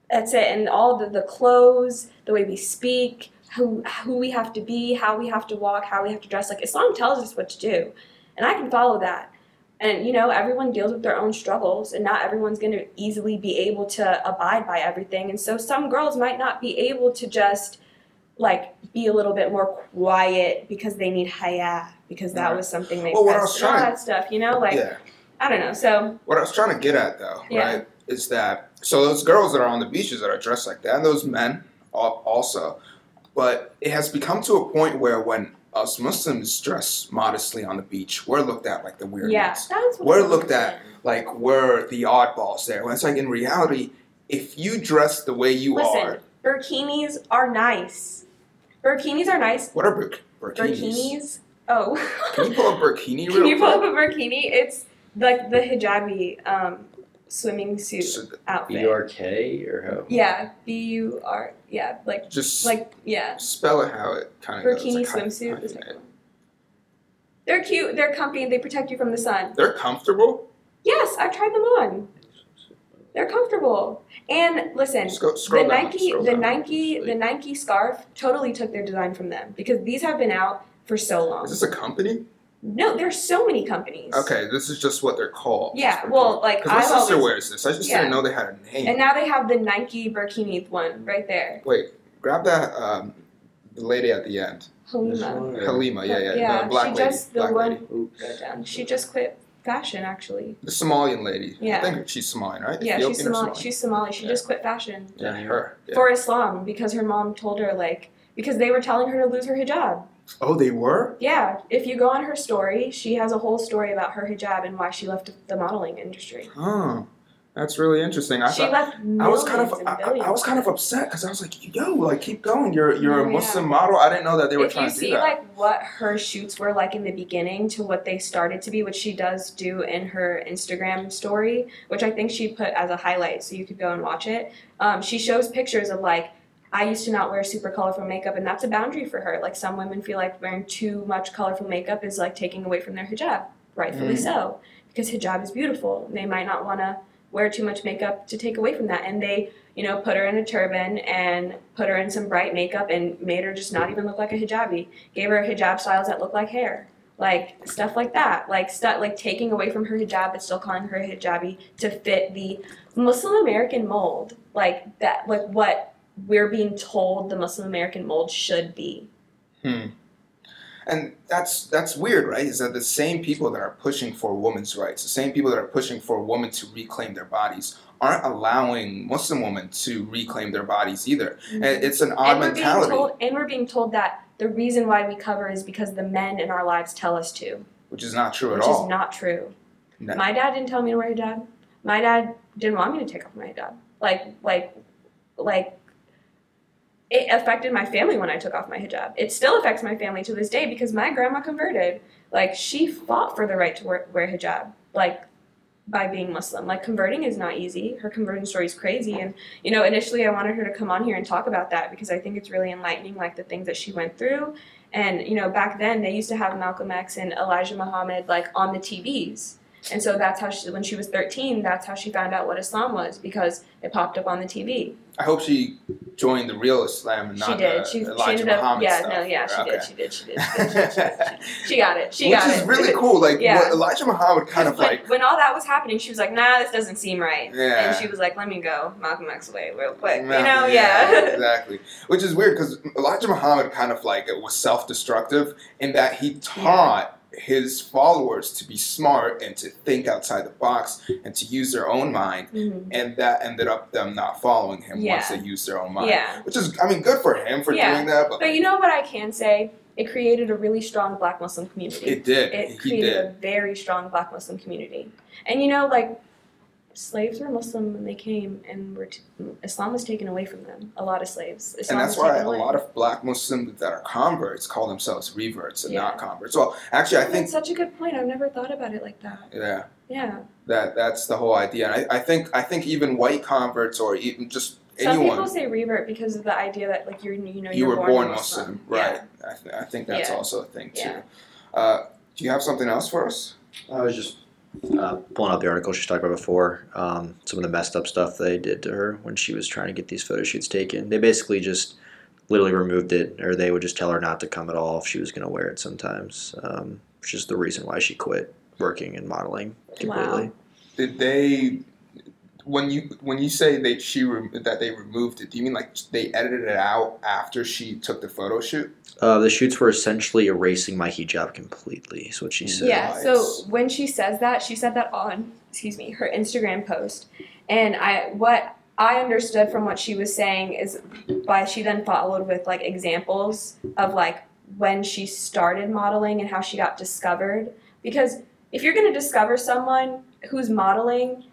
that's it. And all the, the clothes, the way we speak, who who we have to be, how we have to walk, how we have to dress. Like Islam tells us what to do, and I can follow that. And you know, everyone deals with their own struggles, and not everyone's going to easily be able to abide by everything. And so, some girls might not be able to just like be a little bit more quiet because they need haya because that Right. was something they Well, pressed all that stuff. You know, like yeah. I don't know. So What I was trying to get at though, Yeah. right, is that so those girls that are on the beaches that are dressed like that, and those men al- also, but it has become to a point where when us Muslims dress modestly on the beach, we're looked at like the weird yeah, ones. that's what We're looked at. Like we're the oddballs there. When it's like in reality, if you dress the way you Listen, are, burkinis are nice. Burkinis are nice. what are bur- burkinis? Burkinis. Oh. Can you pull up burkini Can you pull up a burkini? It's like the hijabi um, swimming suit So, outfit. B R K or how? Yeah, B U R. Yeah, like just like yeah. spell it how it kind of Burkini goes. like, swimsuit. is hyphenate. like- They're cute. They're comfy. and They protect you from the sun. They're comfortable. Yes, I've tried them on. They're comfortable. And listen, Scroll, scroll the down, Nike, the down. Nike, the Nike scarf totally took their design from them because these have been out for so long. Is this a company? No, there's so many companies. Okay, this is just what they're called. Yeah, well, like my I've sister always, wears this. I just Yeah. didn't know they had a name. and now they have the Nike Burkini one right there. Wait, grab that um, the lady at the end, Halima. Halima. Yeah, yeah, Yeah, the black she lady. just the black one. lady. Oops. Go down. She just quit fashion actually. The Somalian lady. Yeah. I think she's Somalian, right? Yeah, she's Ethiopian Somali. She's Somali. She Yeah. just quit fashion Yeah, her. Yeah. for Islam because her mom told her like because they were telling her to lose her hijab. oh, they were. Yeah, if you go on her story, she has a whole story about her hijab and why she left the modeling industry. Oh, that's really interesting. I she thought. I was kind of, I, I- was kind of upset because I was like, "Yo, like, keep going. You're, you're Oh, a yeah. Muslim model. I didn't know that they were if trying to do that." you see like what her shoots were like in the beginning to what they started to be, which she does do in her Instagram story, which I think she put as a highlight, so you could go and watch it. Um, she shows pictures of like I used to not wear super colorful makeup, and that's a boundary for her. Like some women feel like wearing too much colorful makeup is like taking away from their hijab, rightfully Mm. so, because hijab is beautiful. They might not want to wear too much makeup to take away from that, and they you know, put her in a turban and put her in some bright makeup and made her just not even look like a hijabi. Gave her hijab styles that look like hair. Like stuff like that. Like stuff like taking away from her hijab but still calling her a hijabi to fit the Muslim American mold. Like that like what we're being told the Muslim American mold should be. Hmm. And that's that's weird, right? Is that the same people that are pushing for women's rights, the same people that are pushing for women to reclaim their bodies, aren't allowing Muslim women to reclaim their bodies either. Mm-hmm. And it's an odd and mentality, told and we're being told that the reason why we cover is because the men in our lives tell us to. which is not true at all. Which is not true. No. My dad didn't tell me to wear a hijab. My dad didn't want me to take off my hijab. Like, like, like, it affected my family when I took off my hijab. It still affects my family to this day because my grandma converted. Like, she fought for the right to wear, wear hijab. Like, by being Muslim. Like, converting is not easy. Her conversion story is crazy. And, you know, initially I wanted her to come on here and talk about that because I think it's really enlightening, like, the things that she went through. And, you know, back then they used to have Malcolm X and Elijah Muhammad, like, on the TVs. And so that's how she, when she was 13, that's how she found out what Islam was because it popped up on the TV. I hope she joined the real Islam and She not did. the She, she Elijah ended up. Muhammad Yeah, stuff. no, yeah, she Okay. did. She did. She did. She, did. She, she, she got it. She Which got is it. really cool. Like Yeah. Elijah Muhammad kind of when, like when all that was happening, she was like, "Nah, this doesn't seem right." Yeah. And she was like, "Let me go Malcolm X way real quick." You know? Yeah. exactly. Which is weird because Elijah Muhammad kind of like was self-destructive in that he taught his followers to be smart and to think outside the box and to use their own mind, Mhm. and that ended up them not following him once they used their own mind. Yeah. Which is, I mean, good for him for Yeah. doing that, but But you know what I can say? It created a really strong Black Muslim community. it did. it he created did. a very strong Black Muslim community. And you know, like slaves were Muslim when they came, and were t- Islam was taken away from them. A lot of slaves. Islam and that's why a lot of black Muslims that are converts call themselves reverts and Yeah. not converts. Well, actually, I think That's such a good point. I've never thought about it like that. yeah, Yeah. that that's the whole idea. And I, I think I think even white converts or even just Some anyone people say revert because of the idea that like you're you know you you're were born, born Muslim. Muslim, right? I, th- I think that's Yeah. also a thing too. Yeah. Uh, do you have something else for us? I was just uh, pulling up the article she talked about before. Um, some of the messed up stuff they did to her when she was trying to get these photo shoots taken. They basically just literally removed it, or they would just tell her not to come at all if she was going to wear it sometimes, um, which is the reason why she quit working and modeling completely. Wow. Did they? When you when you say they she re- that they removed it, do you mean like they edited it out after she took the photo shoot? Uh, the shoots were essentially erasing my hijab completely, is what she said. Yeah. Nice. So when she says that, she said that on excuse me her Instagram post, and I what I understood from what she was saying is by she then followed with like examples of like when she started modeling and how she got discovered because if you're going to discover someone who's modeling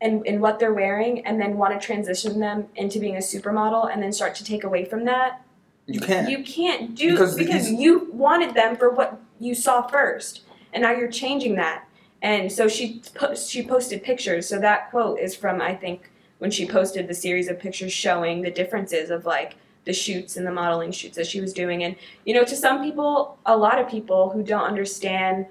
and, and what they're wearing and then want to transition them into being a supermodel and then start to take away from that You can't. you can't do Because because, you wanted them for what you saw first, and now you're changing that. And so she she posted pictures. So that quote is from I think when she posted the series of pictures showing the differences of like the shoots and the modeling shoots that she was doing. And you know, to some people, a lot of people who don't understand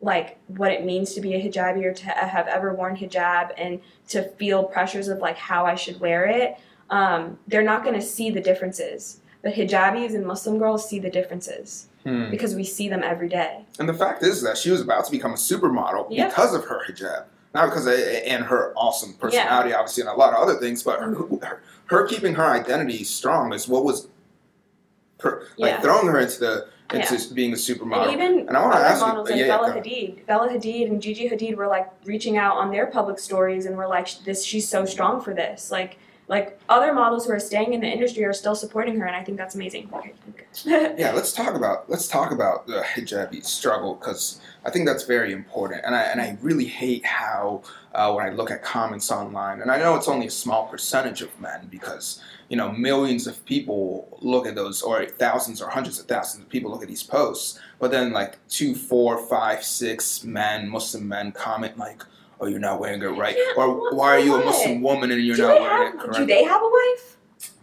like what it means to be a hijabi or to have ever worn hijab and to feel pressures of like how I should wear it, um, they're not going to see the differences. But hijabis and Muslim girls see the differences Hmm. because we see them every day. And the fact is that she was about to become a supermodel Yeah. because of her hijab, not because of and her awesome personality, obviously, and a lot of other things. But her, her, her keeping her identity strong is what was, her, like Yeah. throwing her into the into being a supermodel. And even And I wanna other ask you- like yeah, yeah, Bella Hadid, Bella Hadid and Gigi Hadid were like reaching out on their public stories and were like, "This, she's so strong for this." Like, like other models who are staying in the industry are still supporting her, and I think that's amazing. Yeah, let's talk about let's talk about the hijabi struggle because I think that's very important, and I and I really hate how uh, when I look at comments online, and I know it's only a small percentage of men because you know millions of people look at those, or thousands or hundreds of thousands of people look at these posts, but then like two, four, five, six men, Muslim men comment like. Oh, you're not wearing it right, Yeah, or why are you a? Muslim woman and you're do not wearing it have? correctly? Do they have a wife?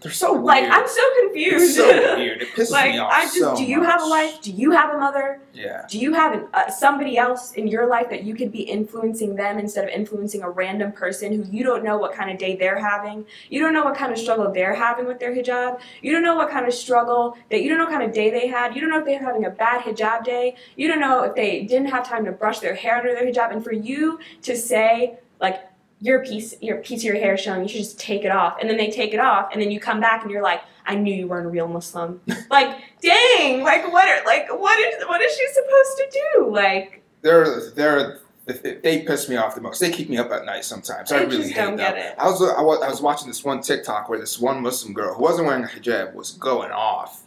They're so weird. Like, I'm so confused. it's so weird. It pisses like, me off I just, so do you have a much. wife? Do you have a mother? Yeah. Do you have an, uh, somebody else in your life that you could be influencing them instead of influencing a random person who you don't know what kind of day they're having? You don't know what kind of struggle they're having with their hijab. You don't know what kind of struggle that you don't know what kind of day they had. You don't know if they're having a bad hijab day. You don't know if they didn't have time to brush their hair under their hijab. And for you to say like your piece your piece of your hair is showing, you should just take it off. And then they take it off, and then you come back and you're like, I knew you weren't a real Muslim. like, dang, like what are like what is what is she supposed to do? Like they're they're they piss me off the most. They keep me up at night sometimes. I, I really hate them. I was I was I was watching this one TikTok where this one Muslim girl who wasn't wearing a hijab was going off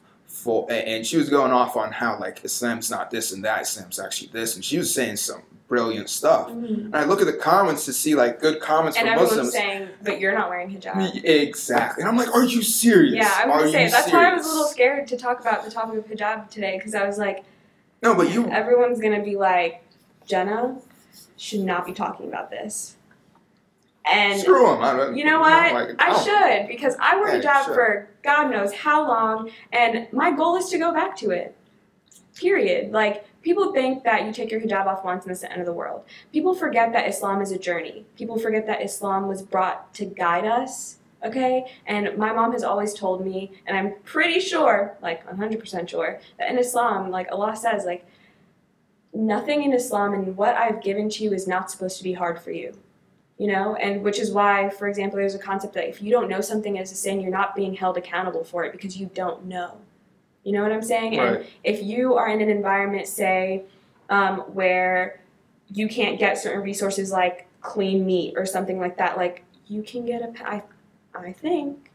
for, and- she was going off on how like Islam's not this and that, Islam's actually this, and she was saying some brilliant stuff. Mm-hmm. And I look at the comments to see like good comments and from everyone's Muslims. saying, but you're not wearing hijab. Exactly, and I'm like, are you serious? Yeah, I would say that's why I was a little scared to talk about the topic of hijab today because I was like, No, but you everyone's gonna be like, Jennah should not be talking about this. And screw them. I don't, You know I what? like it. I oh. should because I wore Yeah, you hijab should. for God knows how long, and my goal is to go back to it. Period. Like people think that you take your hijab off once and it's the end of the world. People forget that Islam is a journey. People forget that Islam was brought to guide us. Okay, and my mom has always told me, and I'm pretty sure, like 100% sure, that in Islam, like Allah says, like nothing in Islam and what I've given to you is not supposed to be hard for you. You know, and which is why, for example, there's a concept that if you don't know something as a sin, you're not being held accountable for it because you don't know. You know what I'm saying? Right. And if you are in an environment, say, um, where you can't get certain resources like clean meat or something like that, like you can get a, I, I think,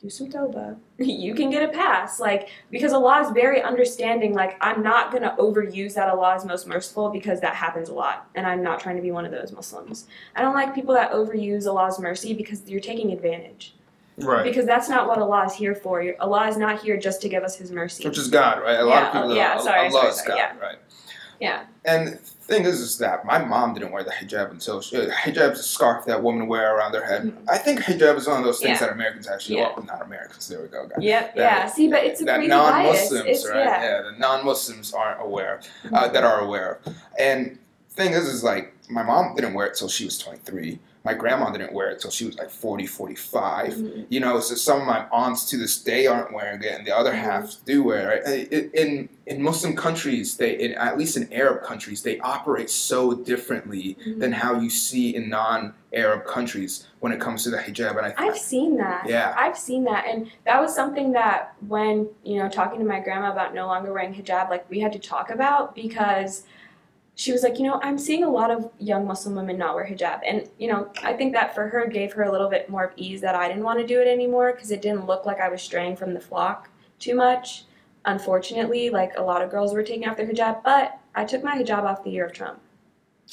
do some toba. you can get a pass, like because Allah is very understanding. Like I'm not gonna overuse that Allah is most merciful because that happens a lot, and I'm not trying to be one of those Muslims. I don't like people that overuse Allah's mercy because you're taking advantage. Right. Because that's not what Allah is here for. Allah is not here just to give us His mercy. Which is God, right? A lot Yeah, of people yeah, sorry, Allah sorry, is sorry, God, yeah. right? Yeah. And the thing is, is that my mom didn't wear the hijab until she, hijab is a scarf that women wear around their head. I think hijab is one of those things Mm-hmm. Yeah. that Americans actually, Yeah. well, not Americans, there we go, guys. Yep. That- Yeah. See, but it's a that crazy bias. non-Muslims, It's right? yeah. Mm-hmm. the non-Muslims aren't aware, uh, that are aware. And thing is, is like my mom didn't wear it till she was 23. My grandma didn't wear it till she was like 40, 45. Mhm. You know, so some of my aunts to this day aren't wearing it, and the other Mhm. half do wear it. In in Muslim countries, they in, at least in Arab countries, they operate so differently Mhm. than how you see in non-Arab countries when it comes to the hijab. And I, I've seen that. Yeah. I've seen that. And that was something that when, you know, talking to my grandma about no longer wearing hijab, like we had to talk about because she was like, you know, I'm seeing a lot of young Muslim women not wear hijab. And, you know, I think that for her gave her a little bit more of ease that I didn't want to do it anymore because it didn't look like I was straying from the flock too much. Unfortunately, like a lot of girls were taking off their hijab, but I took my hijab off the year of Trump.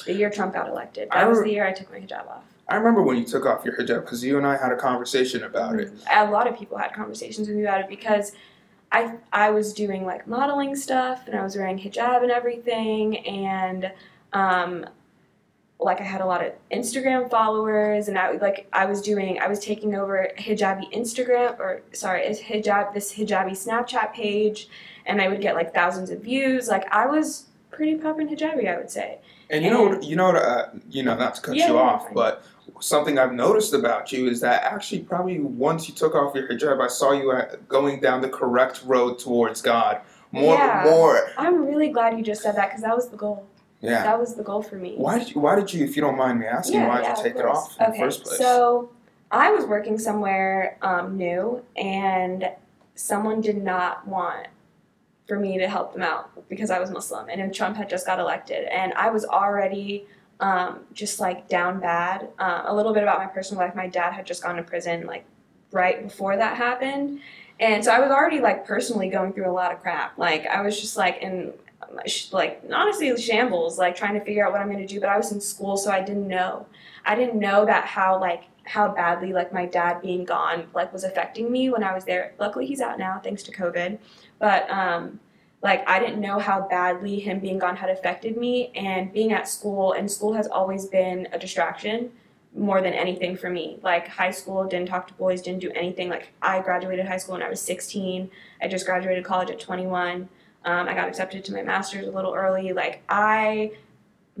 The year Trump got elected. That was the year I took my hijab off. I remember when you took off your hijab because you and I had a conversation about it. A lot of people had conversations with me about it because I I was doing like modeling stuff and I was wearing hijab and everything and um like I had a lot of Instagram followers and I would like I was doing I was taking over hijabi Instagram or sorry it's hijab this hijabi Snapchat page and I would get like thousands of views. Like I was pretty popping hijabi I would say. And you know, what- you know, what, uh, you know, not to cut Yeah, you off, but something I've noticed about you is that actually, probably once you took off your hijab, I saw you going down the correct road towards God. More, Yeah. more, I'm really glad you just said that because that was the goal yeah. that was the goal for me Why did you? Why did you? If you don't mind me asking, why did yeah, you take of it off in okay, the first place? So I was working somewhere um, new, and someone did not want for me to help them out because I was Muslim, and Trump had just got elected, and I was already um, just like down bad. Um, a little bit about my personal life: my dad had just gone to prison like right before that happened. And so I was already like personally going through a lot of crap. Like I was just like in like honestly shambles like trying to figure out what i'm going to do but i was in school so i didn't know i didn't know that how like how badly like my dad being gone like was affecting me when i was there luckily he's out now thanks to covid but um like i didn't know how badly him being gone had affected me and being at school and school has always been a distraction more than anything for me. Like high school didn't talk to boys didn't do anything. Like i graduated high school when i was 16 i just graduated college at 21 um, I got accepted to my master's a little early. Like I,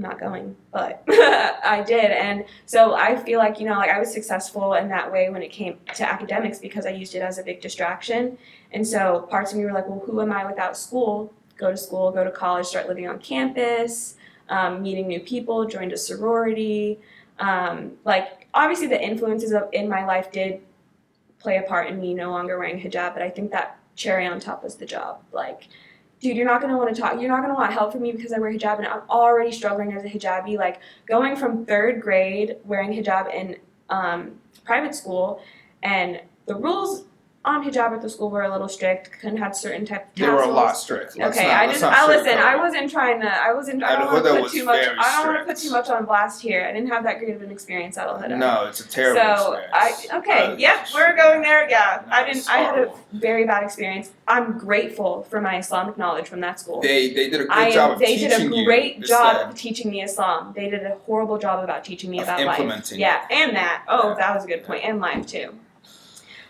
I'm not going, but I did, and so I feel like you know, like I was successful in that way when it came to academics because I used it as a big distraction. And so parts of me were like, well, who am I without school? Go to school, go to college, start living on campus, um, meeting new people, joined a sorority. Um, like obviously, the influences of in my life did play a part in me no longer wearing hijab, but I think that cherry on top was the job. Like dude, you're not gonna want to talk. You're not gonna want help from me because I wear hijab, and I'm already struggling as a hijabi. Like going from third grade wearing hijab in um, private school, and the rules on hijab at the school were a little strict. Couldn't have certain type of they were a tassels. lot strict. Let's Okay, not- I let's just not I listen. sugarcoat I it. wasn't trying to. I wasn't. I don't want to was put too much. very I don't want to put strict. too much on blast here. I didn't have that great of an experience at Al Huda. No, it's a terrible So I okay, Uh, yep, we're going there. Yeah, I didn't. I had a horrible. very bad experience. I'm grateful for my Islamic knowledge from that school. They they did a good I job am, of they did a great you job of teaching me Islam. They did a horrible job about teaching me of about life. implementing. Yeah, and that. Oh, Yeah. that was a good point. And life too.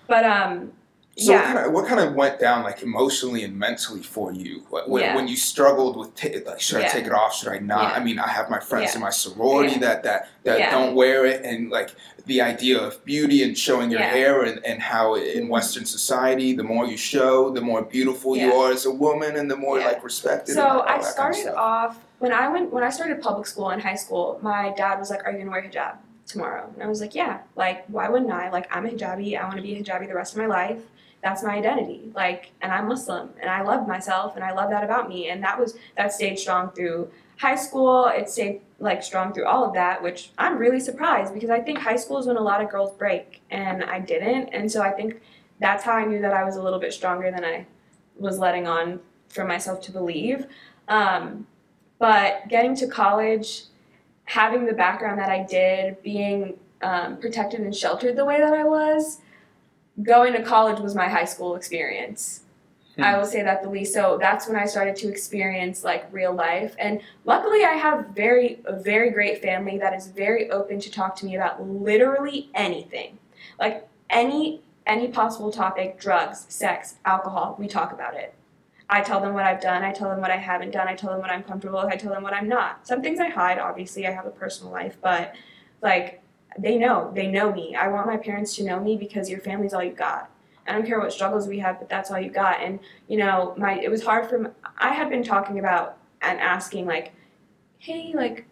But um, So Yeah. what kind of what kind of went down like emotionally and mentally for you when, Yeah. when you struggled with ta like should I take it off should I not Yeah. I mean I have my friends Yeah. in my sorority Yeah. that that that Yeah. don't wear it and like the idea of beauty and showing your Yeah. hair and, and how in Mhm. Western society the more you show the more beautiful you are as a woman and the more Yeah. like respected So all I that kind of started off when I went when I started public school in high school. My dad was like, "Are you gonna wear hijab tomorrow?" And I was like, "Yeah." Like, why wouldn't I? Like, I'm a hijabi. I want to be a hijabi the rest of my life. That's my identity. Like, and I'm Muslim, and I love myself, and I love that about me. And that was that stayed strong through high school. It stayed like strong through all of that, which I'm really surprised because I think high school is when a lot of girls break, and I didn't. And so I think that's how I knew that I was a little bit stronger than I was letting on for myself to believe. Um, but getting to college, having the background that I did, being um, protected and sheltered the way that I was, going to college was my high school experience. Hmm. I will say that the least. So that's when I started to experience like real life. And luckily, I have very a very great family that is very open to talk to me about literally anything, like any any possible topic, drugs, sex, alcohol. We talk about it. I tell them what I've done. I tell them what I haven't done. I tell them what I'm comfortable with. I tell them what I'm not. Some things I hide. Obviously, I have a personal life, but like they know. They know me. I want my parents to know me because your family's all you got. I don't care what struggles we have, but that's all you got. And you know, my it was hard for. I had been talking about and asking like, hey, like,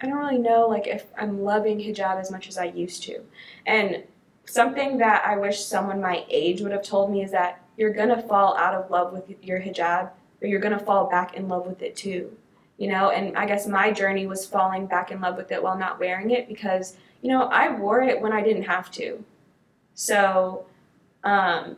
I don't really know like if I'm loving hijab as much as I used to, and something that I wish someone my age would have told me is that you're gonna fall out of love with your hijab, or you're gonna fall back in love with it too. You know, and I guess my journey was falling back in love with it while not wearing it because you know I wore it when I didn't have to. So, um,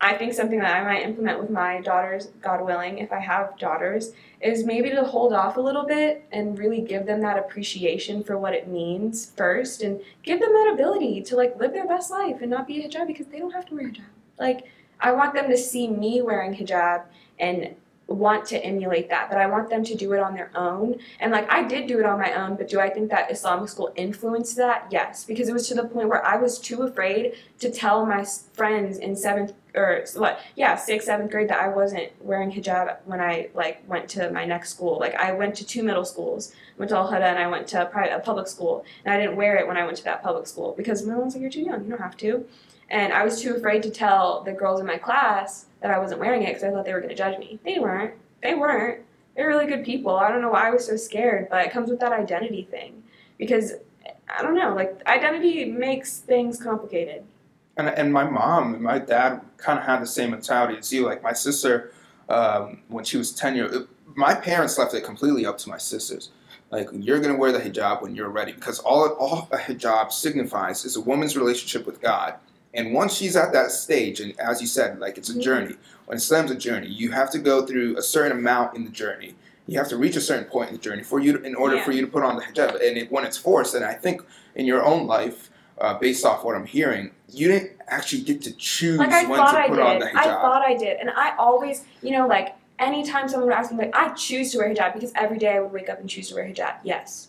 I think something that I might implement with my daughters, God willing, if I have daughters, is maybe to hold off a little bit and really give them that appreciation for what it means first and give them that ability to like live their best life and not be a hijab because they don't have to wear hijab. Like I want them to see me wearing hijab and want to emulate that, but I want them to do it on their own. And like I did do it on my own, but do I think that Islamic school influenced that? Yes, because it was to the point where I was too afraid to tell my friends in seventh or what, yeah, sixth, seventh grade that I wasn't wearing hijab when I like went to my next school. Like I went to two middle schools, went to Al Huda and I went to a private, a public school, and I didn't wear it when I went to that public school because my mom's like, you're too young, you don't have to. And I was too afraid to tell the girls in my class that I wasn't wearing it because I thought they were going to judge me. They weren't. They weren't. They're really good people. I don't know why I was so scared, but it comes with that identity thing. Because, I don't know, like, identity makes things complicated. And, and my mom and my dad kind of had the same mentality as you. Like my sister, um, when she was 10 years, my parents left it completely up to my sisters. Like you're gonna wear the hijab when you're ready, because all all a hijab signifies is a woman's relationship with God. And once she's at that stage, and as you said, like it's a Mhm. journey. When Islam's a journey, you have to go through a certain amount in the journey. You have to reach a certain point in the journey for you, to, in order Yeah. for you to put on the hijab. And it, when it's forced, and I think in your own life, uh, based off what I'm hearing, you didn't actually get to choose Like, I when thought to I put did. on the hijab. I thought I did. And I always, you know, like, anytime someone would ask me, like, I choose to wear hijab because every day I would wake up and choose to wear hijab. Yes.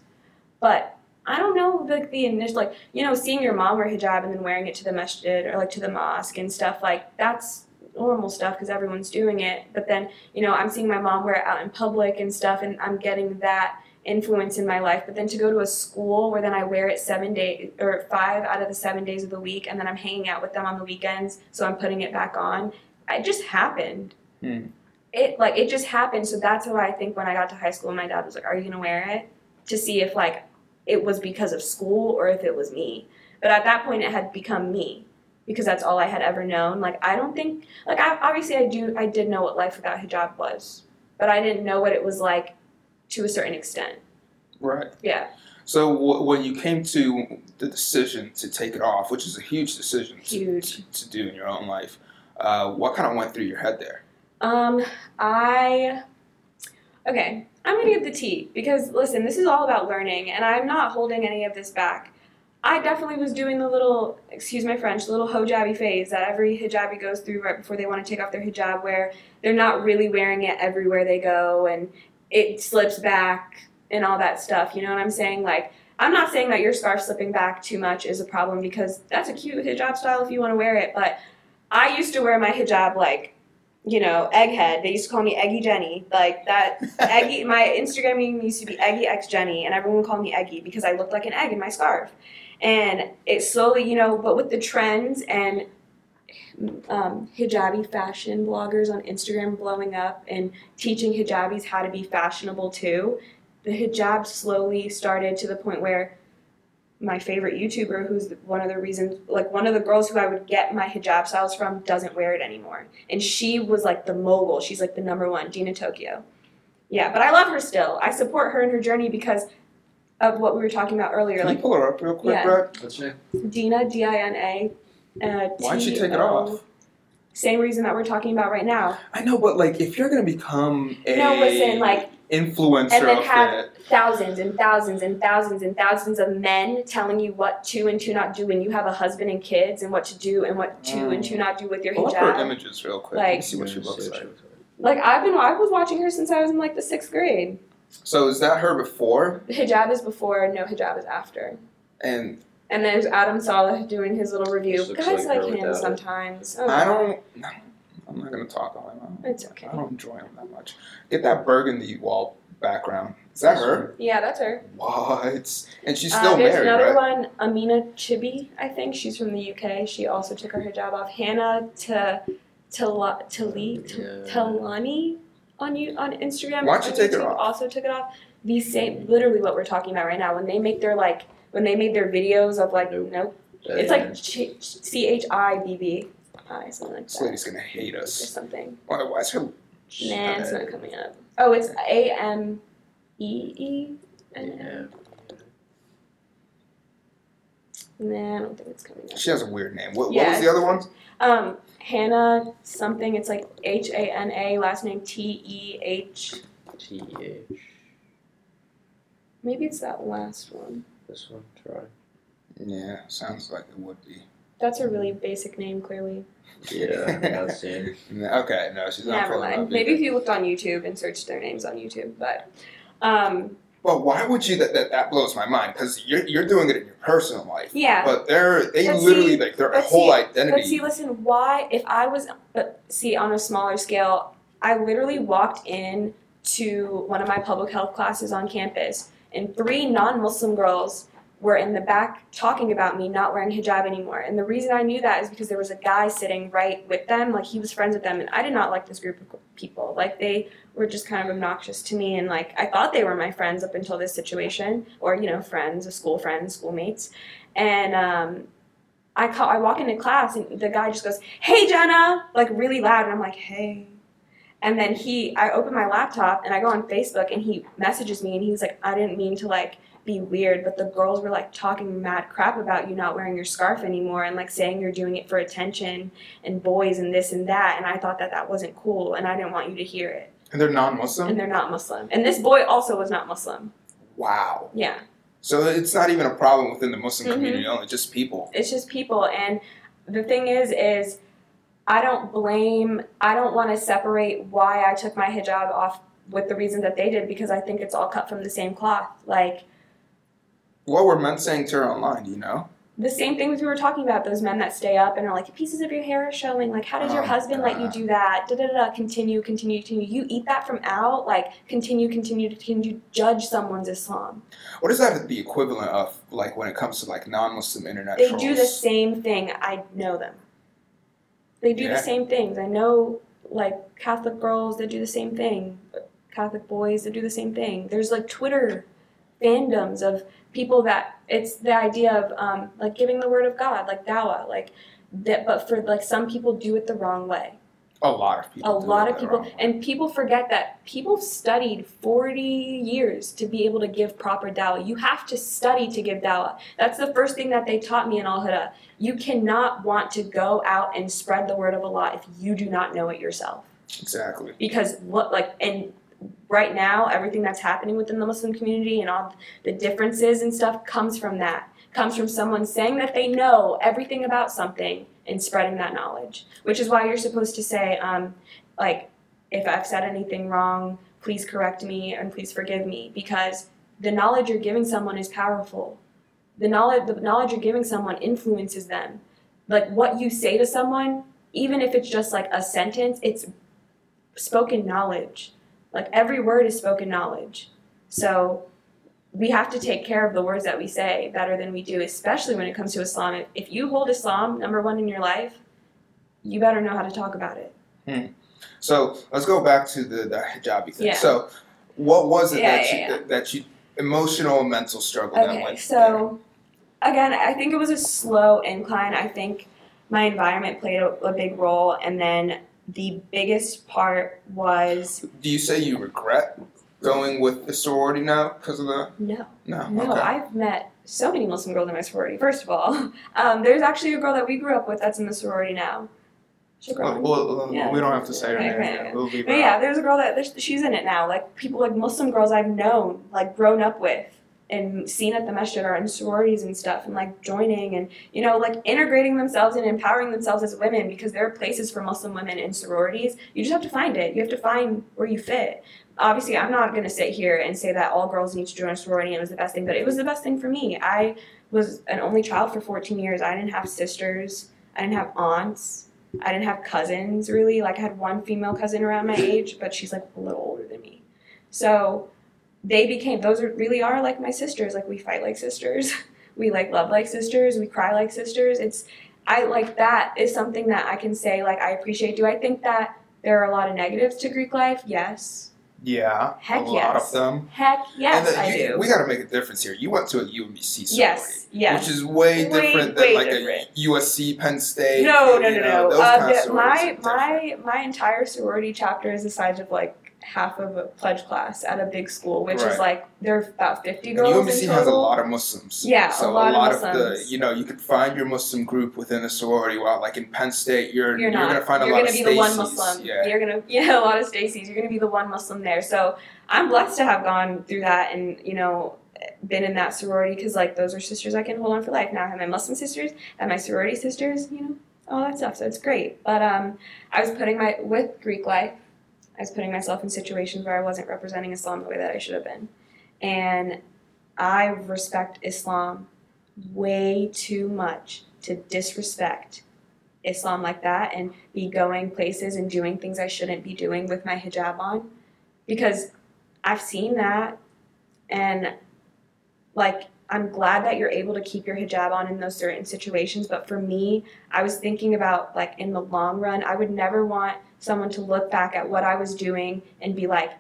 But I don't know, like, the initial, like, you know, seeing your mom wear hijab and then wearing it to the masjid or, like, to the mosque and stuff, like, that's normal stuff because everyone's doing it. But then, you know, I'm seeing my mom wear it out in public and stuff, and I'm getting that influence in my life. But then to go to a school where then I wear it seven days or five out of the seven days of the week, and then I'm hanging out with them on the weekends, so I'm putting it back on. It just happened. Hmm. It like it just happened. So that's why I think when I got to high school, my dad was like, "Are you gonna wear it?" To see if like it was because of school or if it was me. But at that point, it had become me because that's all I had ever known. Like I don't think like I, obviously I do I did know what life without hijab was, but I didn't know what it was like to a certain extent. Right. Yeah, So w- when you came to the decision to take it off, which is a huge decision to, Huge. to, to do in your own life, uh, what kind of went through your head there? Um, I okay. I'm gonna give the tea because listen, this is all about learning, and I'm not holding any of this back. I definitely was doing the little, excuse my French, little hijabi phase that every hijabi goes through right before they want to take off their hijab, where they're not really wearing it everywhere they go, and it slips back and all that stuff. You know what I'm saying? Like, I'm not saying that your scarf slipping back too much is a problem because that's a cute hijab style if you want to wear it, but I used to wear my hijab like, you know, egghead. They used to call me Eggy Jenny. Like that Eggy my Instagram name used to be Eggy X Jenny and everyone called me Eggy because I looked like an egg in my scarf. And it slowly, you know, but with the trends and um, hijabi fashion bloggers on Instagram blowing up and teaching hijabis how to be fashionable too, the hijab slowly started to the point where my favorite YouTuber, who's one of the reasons, like one of the girls who I would get my hijab styles from, doesn't wear it anymore. And she was like the mogul. She's like the number one, Dina Tokio. Yeah, but I love her still. I support her in her journey because of what we were talking about earlier. Can Like you pull her up real quick, Yeah. Brett? What's your Dina, D I N A. uh, Why'd she take it off? Same reason that we're talking about right now. I know, but like, if you're gonna become a No, listen, like influencer and then have it, thousands and thousands and thousands and thousands of men telling you what to and to not do when you have a husband and kids and what to do and what to and to mm. not do with your pull up her hijab. images real quick. Like- see what she looks like. Like I've been, I was watching her since I was in like the sixth grade. So is that her before? Hijab is before, no hijab is after. And And there's Adam Saleh doing his little review. Guys like like, her him without it. sometimes. Oh, I don't. I'm not gonna talk on him. It's okay. I don't enjoy him that much. Get that burgundy wall background. Is that her? Yeah, that's her. What? And she's Uh, still there's married, another right? one, Amina Chibi, I think. She's from the UK. She also took her hijab off. Hannah to Tala- Tali Yeah. Talani on you on Instagram. Why'd you on take it off? Also took it off. These same, literally what we're talking about right now. When they make their like, when they made their videos of like, Nope. nope, it's like C H I B B I something like This that, lady's gonna hate us. or us. something. Why, why is her? Nah, it's not coming up. Oh, it's A M E E. Yeah. Nah, I don't think it's coming up. She has a weird name. What, what Yeah, was the other one? Um, Hannah something. It's like H A N A. Last name T E H. T-H. Maybe it's that last one. This one, try. Yeah, sounds like it would be. That's a really basic name, clearly. Yeah, not seeing. Okay, no, she's not Never mind. Maybe if you looked on YouTube and searched their names on YouTube, but um, Well, why would you? That that, that blows my mind because you're you're doing it in your personal life. yeah. But they're they But literally see- like their but whole see- identity. But see, listen, why, if I was, but see, on a smaller scale, I literally walked in to one of my public health classes on campus, and three non Muslim girls were in the back talking about me not wearing hijab anymore. And the reason I knew that is because there was a guy sitting right with them, like he was friends with them, and I did not like this group of people. Like they were just kind of obnoxious to me, and like I thought they were my friends up until this situation, or you know, friends, school friends, schoolmates, and um, I call, I walk into class and the guy just goes, "Hey Jennah," like really loud, and I'm like, "Hey." And then he, I open my laptop and I go on Facebook and he messages me and he's like, "I didn't mean to like be weird, but the girls were like talking mad crap about you not wearing your scarf anymore and like saying you're doing it for attention and boys and this and that, and I thought that that wasn't cool and I didn't want you to hear it." and they're non-Muslim. And they're not Muslim, and this boy also was not Muslim. wow. Yeah. So it's not even a problem within the Muslim Mhm. community, only just people. it's just people and the thing is is i don't blame i don't want to separate why i took my hijab off with the reason that they did because i think it's all cut from the same cloth like What were men saying to her online? Do you know? the same things we were talking about those men that stay up and are like pieces of your hair are showing like how did your Oh, husband let you do that da da da continue continue continue you eat that from out like continue continue continue judge someone's islam What is that the equivalent of, like when it comes to like non-Muslim internet They trolls? do the same thing. I know them. They do Yeah. the same things. I know like Catholic girls that do the same thing. Catholic boys that do the same thing. There's like Twitter fandoms of people that it's the idea of um, like giving the word of God, like dawah, like that. But for like some people do it the wrong way A lot of people. a lot of people and people forget that people studied 40 years to be able to give proper dawah you have to study to give dawah that's the first thing that they taught me in al huda you cannot want to go out and spread the word of allah if you do not know it yourself exactly. because what like and right now everything that's happening within the muslim community and all the differences and stuff comes from that. Comes from someone saying that they know everything about something and spreading that knowledge. Which is why you're supposed to say um, like if i've said anything wrong please correct me and please forgive me. Because the knowledge you're giving someone is powerful. The knowledge the knowledge you're giving someone influences them. Like what you say to someone even if it's just like a sentence, it's spoken knowledge. Like every word is spoken knowledge. So we have to take care of the words that we say better than we do, especially when it comes to Islam. If, you hold Islam number one in your life, you better know how to talk about it. Hmm. So let's go back to the, the hijabi thing. Yeah. So what was it Yeah, that yeah, you that, that you emotional and mental struggle that Okay, so again, I think it was a slow incline. I think my environment played a, a big role, and then the biggest part was? Do you say you regret going with the sorority now because of that? no. No. No, okay. I've met so many Muslim girls in my sorority. First of all, um, there's actually a girl that we grew up with that's in the sorority now. Well, well, Yeah. we don't have to say her Right, name. yeah. We'll But yeah, there's a girl that she's in it now. Like people like Muslim girls I've known, like grown up with, and seen at the masjid are in sororities and stuff, and like joining and you know like integrating themselves and empowering themselves as women because there are places for Muslim women in sororities. You just have to find it. You have to find where you fit. Obviously, I'm not gonna sit here and say that all girls need to join a sorority and it was the best thing, but it was the best thing for me. I was an only child for 14 years. I didn't have sisters. I didn't have aunts. I didn't have cousins really. Like I had one female cousin around my age, but she's like a little older than me. So they became those are, really are like my sisters. Like we fight like sisters. We like love like sisters. We cry like sisters. It's I like that is something that I can say like I appreciate. Do I think that there are a lot of negatives to Greek life? Yes. Yeah, Heck a lot yes. of them. Heck yes, then I you, do. We got to make a difference here. You went to a UMBC sorority, yes. Yes. which is way, Way, different way than like different. a USC, Penn State. No, no, no, know, no. Uh, the- my my my entire sorority chapter is the size of like half of a pledge class at a big school, which Right. is like there are about fifty And girls UMBC in has a lot of Muslims. Yeah, a so a lot of of, the you know you can find your Muslim group within a sorority. While like in Penn State, you're You're not. gonna find a You're lot gonna of be the one Muslim. Yeah. You're gonna yeah, a lot of Stacey's. You're gonna be the one Muslim there. So I'm blessed to have gone through that and you know been in that sorority because like those are sisters I can hold on for life. Now I have my Muslim sisters, and my sorority sisters. You know all that stuff. So it's great. But um, I was putting my with Greek life. I was putting myself in situations where I wasn't representing Islam the way that I should have been, and I respect Islam way too much to disrespect Islam like that and be going places and doing things I shouldn't be doing with my hijab on. Because I've seen that and like I'm glad that you're able to keep your hijab on in those certain situations but for me I was thinking about like in the long run I would never want someone to look back at what I was doing and be like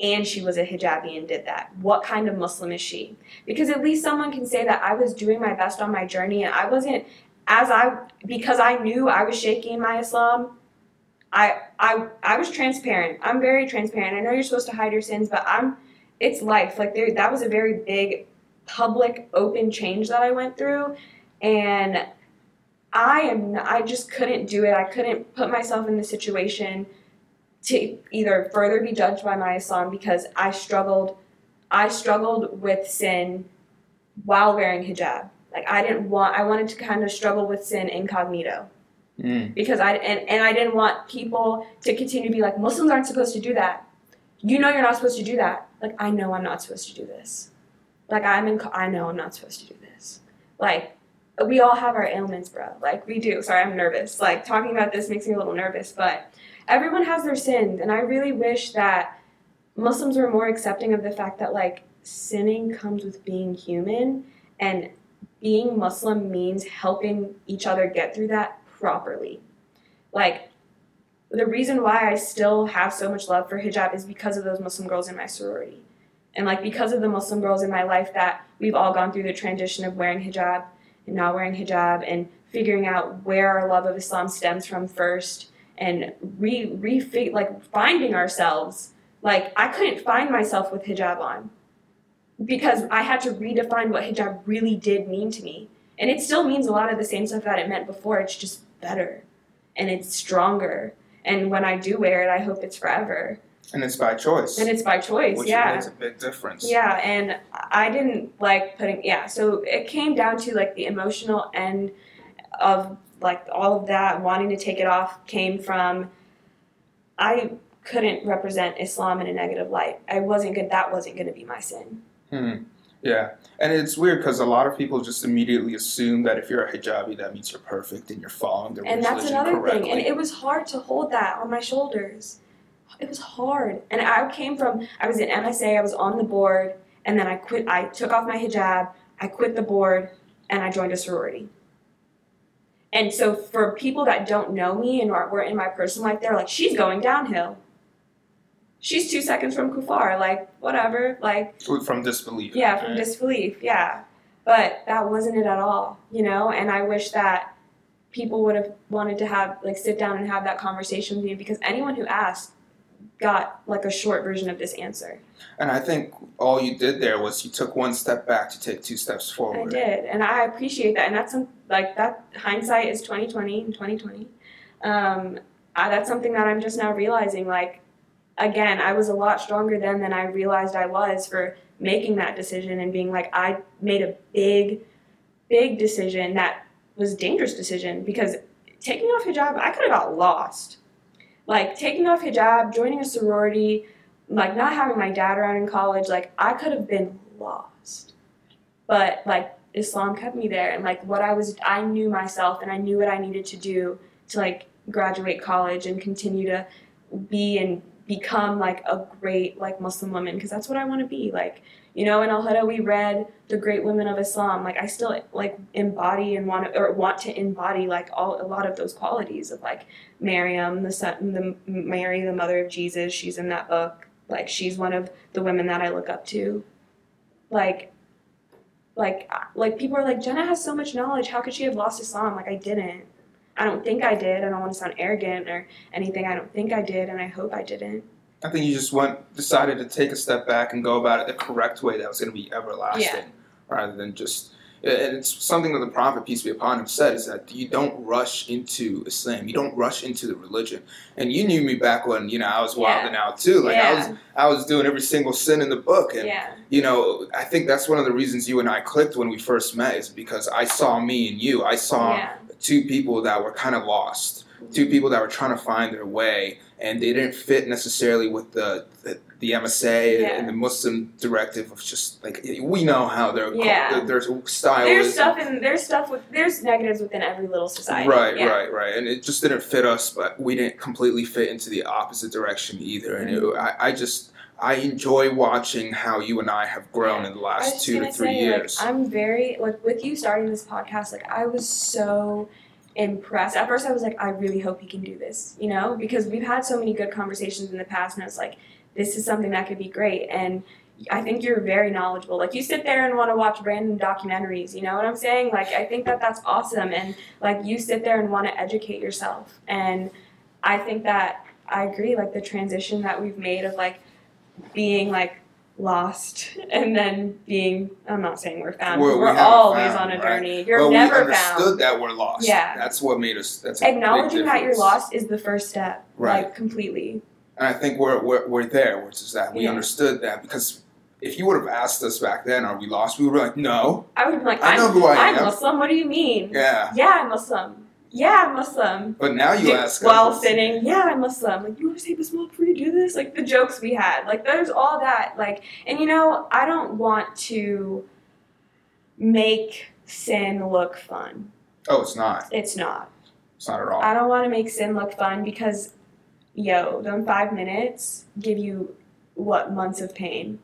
and she was a hijabi and did that. What kind of Muslim is she? Because at least someone can say that I was doing my best on my journey and I wasn't as I because I knew I was shaky in my Islam. I I I was transparent. I'm very transparent. I know you're supposed to hide your sins, but I'm it's life. Like there that was a very big public open change that I went through and I am I just couldn't do it. I couldn't put myself in the situation to either further be judged by my Islam because I struggled I struggled with sin while wearing hijab. Like I didn't want I wanted to kind of struggle with sin incognito Mm. because I and, and I didn't want people to continue to be like Muslims aren't supposed to do that. You know you're not supposed to do that. Like I know I'm not supposed to do this. Like I'm in I know I'm not supposed to do this. Like we all have our ailments, bro. Like we do. Sorry, I'm nervous. Like talking about this makes me a little nervous, but everyone has their sins and I really wish that Muslims were more accepting of the fact that like sinning comes with being human and being Muslim means helping each other get through that properly. Like, the reason why I still have so much love for hijab is because of those Muslim girls in my sorority. And like because of the Muslim girls in my life that we've all gone through the transition of wearing hijab and not wearing hijab and figuring out where our love of Islam stems from first and re refig like finding ourselves. Like I couldn't find myself with hijab on because I had to redefine what hijab really did mean to me. And it still means a lot of the same stuff that it meant before. It's just better and it's stronger. And when I do wear it, I hope it's forever. And it's by choice, And it's by choice, which yeah. makes a big difference. Yeah, and I didn't like putting yeah, so it came down to like the emotional end of like all of that wanting to take it off came from I couldn't represent Islam in a negative light. I wasn't good that wasn't going to be my sin. Hmm. Yeah, and it's weird because a lot of people just immediately assume that if you're a hijabi, that means you're perfect and you're following the And that's another correctly. thing. And it was hard to hold that on my shoulders. It was hard. And I came from, I was in MSA, I was on the board, and then I quit, I took off my hijab, I quit the board, and I joined a sorority. And so for people that don't know me and are, were in my personal life, they're like, she's going downhill. She's two seconds from kufar, like, whatever, like, from disbelief. yeah, from right? disbelief, yeah. But that wasn't it at all, you know? And I wish that people would have wanted to have, like, sit down and have that conversation with me because anyone who asked got, like, a short version of this answer. And I think all you did there was you took one step back to take two steps forward. I did, and I appreciate that. And that's some, like, that hindsight is 2020 and 2020. Um, I, that's something that I'm just now realizing, like, again, I was a lot stronger then than I realized I was for making that decision and being like, I made a big, big decision that was a dangerous decision because taking off hijab, I could have got lost. Like taking off hijab, joining a sorority, like not having my dad around in college, like I could have been lost. But like Islam kept me there and like what I was I knew myself and I knew what I needed to do to like graduate college and continue to be and become like a great like Muslim woman because that's what I want to be like you know in Al Huda we read the great women of Islam like I still like embody and want to or want to embody like all a lot of those qualities of like Miriam the son the Mary the mother of Jesus she's in that book like she's one of the women that I look up to. Like like like people are like Jennah has so much knowledge how could she have lost Islam? Like I didn't I don't think I did. I don't want to sound arrogant or anything. I don't think I did, and I hope I didn't. I think you just went decided to take a step back and go about it the correct way that was going to be everlasting, Yeah. rather than just. And it's something that the Prophet peace be upon him said is that you don't rush into Islam. You don't rush into the religion. And you knew me back when you know I was Yeah. wilding out too. Like I was. I was doing every single sin in the book, and yeah. you know I think that's one of the reasons you and I clicked when we first met is because I saw me and you. I saw Yeah. Two people that were kind of lost, two people that were trying to find their way, and they didn't fit necessarily with the the, the MSA Yeah. and the Muslim directive of just like we know how their Yeah. their style There's stuff in there's stuff with there's negatives within every little society. Right, yeah. right, right, and it just didn't fit us, but we didn't completely fit into the opposite direction either. And it. I, I just, I enjoy watching how you and I have grown in the last two to three say, years. Like, I'm very like with you starting this podcast. Like I was so impressed. At first, I was like, I really hope he can do this. You know, because we've had so many good conversations in the past, and I was like, this is something that could be great. And I think you're very knowledgeable. Like you sit there and want to watch random documentaries. You know what I'm saying? Like I think that that's awesome. And like you sit there and want to educate yourself. And I think that I agree. Like the transition that we've made of like being like lost and then being I'm not saying we're found. We're- We're, we always found, on a right? journey. You're but never we understood found. that we're lost. Yeah. that's what made us. That's Acknowledging that you're lost is the first step. Right. Like completely. And I think we're we're, we're there, which is that we Yeah. understood that because if you would have asked us back then, are we lost? We would be like, no. I would be like, I know who I am. I'm. Muslim. What do you mean? Yeah. Yeah, I'm Muslim. Yeah, I'm Muslim. But now you Do- ask while us. sitting, yeah, I'm Muslim. Like, you want to say Bismillah before you do this? Like the jokes we had. Like there's all that. Like, and you know, I don't want to make sin look fun. Oh, it's not. It's not. It's not at all. I don't want to make sin look fun because, yo, them five minutes give you what months of pain,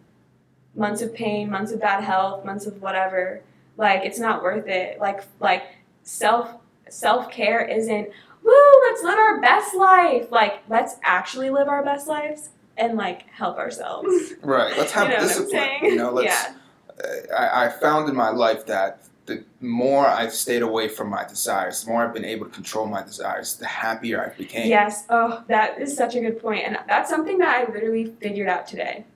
months of pain, months of bad health, months of whatever. Like it's not worth it. Like like self self care isn't. Woo! Let's live our best life. Like let's actually live our best lives and like help ourselves. Right. Let's have you know discipline. What I'm saying? You know, let's. yeah. uh, I, I found in my life that the more I've stayed away from my desires, the more I've been able to control my desires, the happier I became. Yes. Oh, that is such a good point. And that's something that I literally figured out today.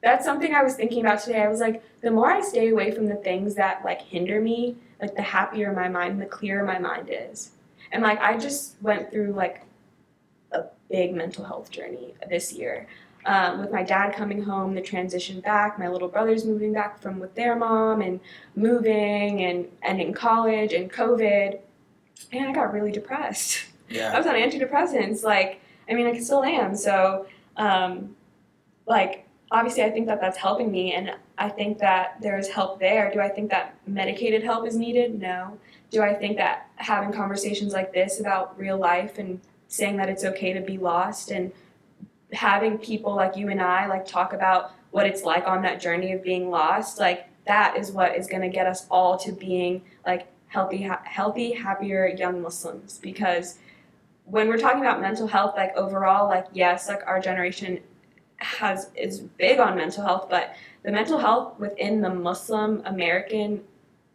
That's something I was thinking about today. I was like, the more I stay away from the things that like hinder me, like the happier my mind, and the clearer my mind is. And like I just went through like a big mental health journey this year. Um, with my dad coming home, the transition back, my little brothers moving back from with their mom and moving and, and in college and COVID. And I got really depressed. Yeah. I was on antidepressants. Like, I mean, I still am. So, um, like, obviously I think that that's helping me and I think that there's help there. Do I think that medicated help is needed? No. Do I think that having conversations like this about real life and saying that it's okay to be lost and having people like you and I like talk about what it's like on that journey of being lost, like that is what is going to get us all to being like healthy ha- healthy happier young Muslims because when we're talking about mental health like overall like yes like our generation has is big on mental health but the mental health within the Muslim American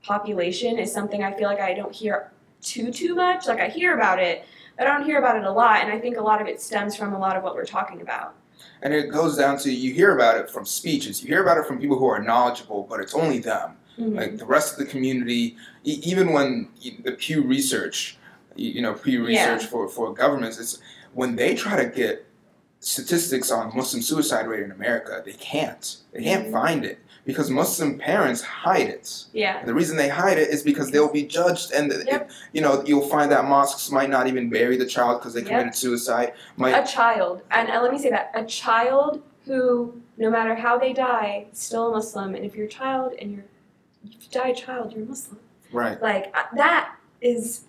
population is something I feel like I don't hear too too much like I hear about it but I don't hear about it a lot and I think a lot of it stems from a lot of what we're talking about And it goes down to you hear about it from speeches, you hear about it from people who are knowledgeable, but it's only them. Mhm. Like the rest of the community, e- even when the Pew Research, you know, Pew Yeah. Research for, for governments, it's when they try to get statistics on Muslim suicide rate in America, they can't. They can't Mhm. find it because Muslim parents hide it. yeah And the reason they hide it is because they'll be judged, and it- you know you'll find that mosques might not even bury the child because they Yep. committed suicide. Might a child and uh, let me say that a child who no matter how they die is still a muslim and if you're a child and you're if you die a child you're a muslim right. like uh, that is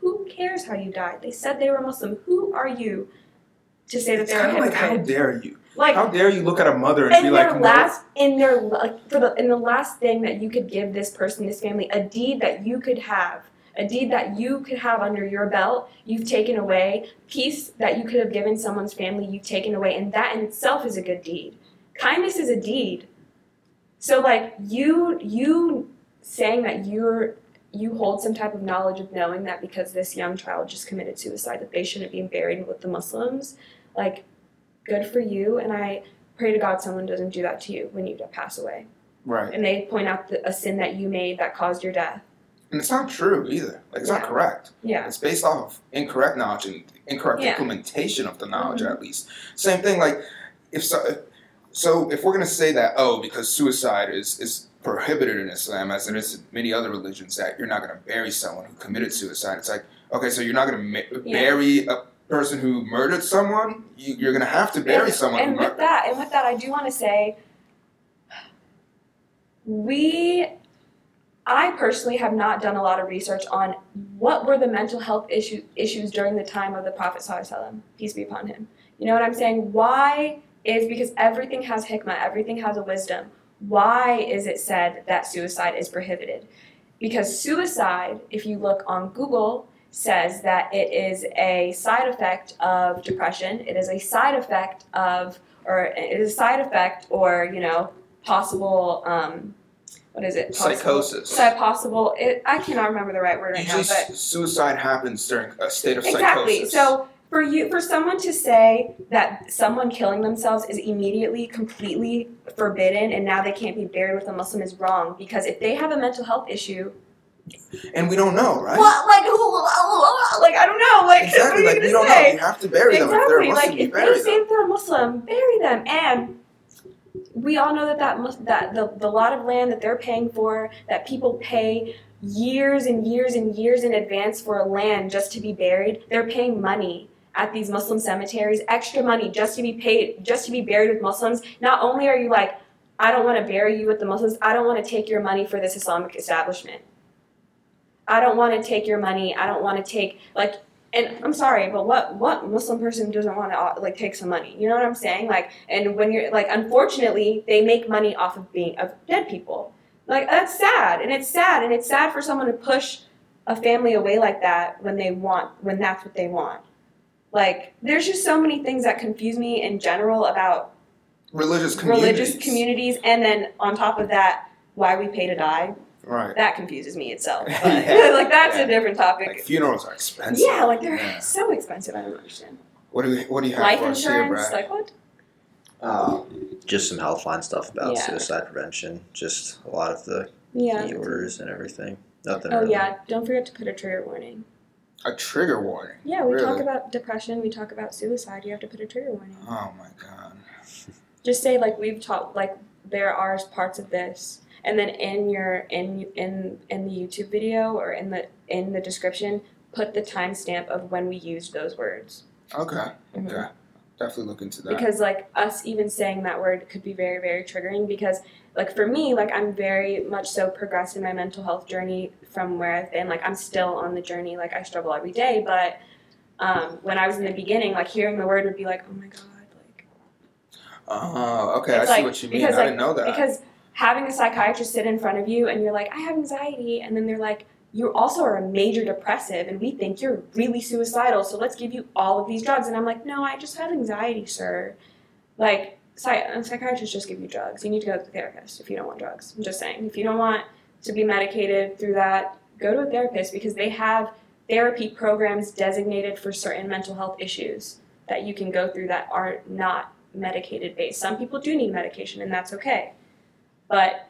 who cares how you died they said they were muslim who are you to say that they're a kind of like how dare you? like How dare you look at a mother and in be like, no, last in their like for the in the last thing that you could give this person this family a deed that you could have a deed that you could have under your belt you've taken away peace that you could have given someone's family you've taken away and that in itself is a good deed. Kindness is a deed. So like you you saying that you're you hold some type of knowledge of knowing that because this young child just committed suicide that they shouldn't be buried with the muslims like good for you and i pray to God someone doesn't do that to you when you pass away. right? And they point out the, a sin that you made that caused your death. And it's not true either. Like it's not correct. Yeah. It's based off of incorrect knowledge and incorrect Yeah. implementation of the knowledge, Mhm. at least. Same thing. Like if so, so if we're gonna say that oh, because suicide is is prohibited in Islam, as it is in many other religions, that you're not gonna bury someone who committed suicide. It's like okay, so you're not gonna ma- Yeah. bury a person who murdered someone. You, you're gonna have to bury and, someone and with that, and with that, I do want to say, we, I personally have not done a lot of research on what were the mental health issue, issues during the time of the Prophet Sallallahu peace be upon him. You know what I'm saying? Why is because everything has hikmah, everything has a wisdom. Why is it said that suicide is prohibited? Because suicide, if you look on Google, says that it is a side effect of depression. It is a side effect of, or it is a side effect, or you know, possible. Um, what is it? Possible, Psychosis. Psy- possible. It, I cannot remember the right word right Usually, now, but suicide happens during a state of exactly. psychosis. So for you, for someone to say that someone killing themselves is immediately completely forbidden, and now they can't be buried with a Muslim is wrong. Because if they have a mental health issue, and we don't know, right? what, like who, like I don't know, like Exactly, what like are you we gonna don't say? know. You have to bury them if they're exactly. Muslim. Like if bury they say them. that they're Muslim, bury them. And we all know that that that the, the lot of land that they're paying for, that people pay years and years and years in advance for a land just to be buried. They're paying money at these Muslim cemeteries, extra money just to be paid, just to be buried with Muslims. Not only are you like, I don't want to bury you with the Muslims, I don't want to take your money for this Islamic establishment. I don't want to take your money. I don't want to take like and I'm sorry, but what what Muslim person doesn't want to uh, like take some money? You know what I'm saying? Like, and when you're like, unfortunately, they make money off of being of dead people. Like that's sad, and it's sad, and it's sad for someone to push a family away like that when they want when that's what they want. Like, there's just so many things that confuse me in general about Religious communities. religious communities, and then on top of that, why we pay to die. Right. That confuses me itself. But, Yeah. like that's Yeah. a different topic. Like funerals are expensive. Yeah, like they're Yeah. so expensive. I don't understand. What do we What do you have Life for us here, Brad? like what? Uh, just some helpline stuff about Yeah. suicide prevention. Just a lot of the Yeah. keywords and everything. Nothing. Oh really. yeah. Don't forget to put a trigger warning. A trigger warning. Yeah, we talk about depression. We talk about suicide. You have to put a trigger warning. Oh my god. Just say like we've talked. Like there are parts of this, and then in your in in in the YouTube video or in the in the description, put the timestamp of when we used those words. Okay. Mhm. Okay. definitely look into that. because like us even saying that word could be very very triggering because like for me like i'm very much so progressed in my mental health journey from where i've been like i'm still on the journey like i struggle every day but um, when i was in the beginning like hearing the word would be like oh my god like oh, okay, I It's see what you mean. because, I like, didn't know that. because having a psychiatrist sit in front of you and you're like i have anxiety and then they're like you also are a major depressive and we think you're really suicidal so let's give you all of these drugs. And i'm like no i just have anxiety sir. Like psych- psychiatrists just give you drugs. You need to go to the therapist if you don't want drugs. I'm just saying if you don't want to be medicated through that go to a therapist because they have therapy programs designated for certain mental health issues that you can go through that are not medicated based some people do need medication and that's okay but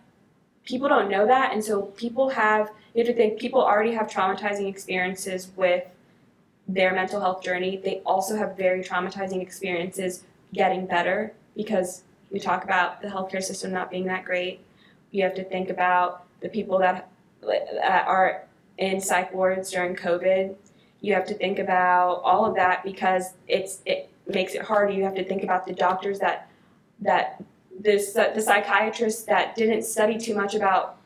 people don't know that. And so people have you have to think people already have traumatizing experiences with their mental health journey. They also have very traumatizing experiences getting better because we talk about the healthcare system not being that great. You have to think about the people that, that are in psych wards during covid. You have to think about all of that because it's it makes it harder. You have to think about the doctors that that this the psychiatrists that didn't study too much about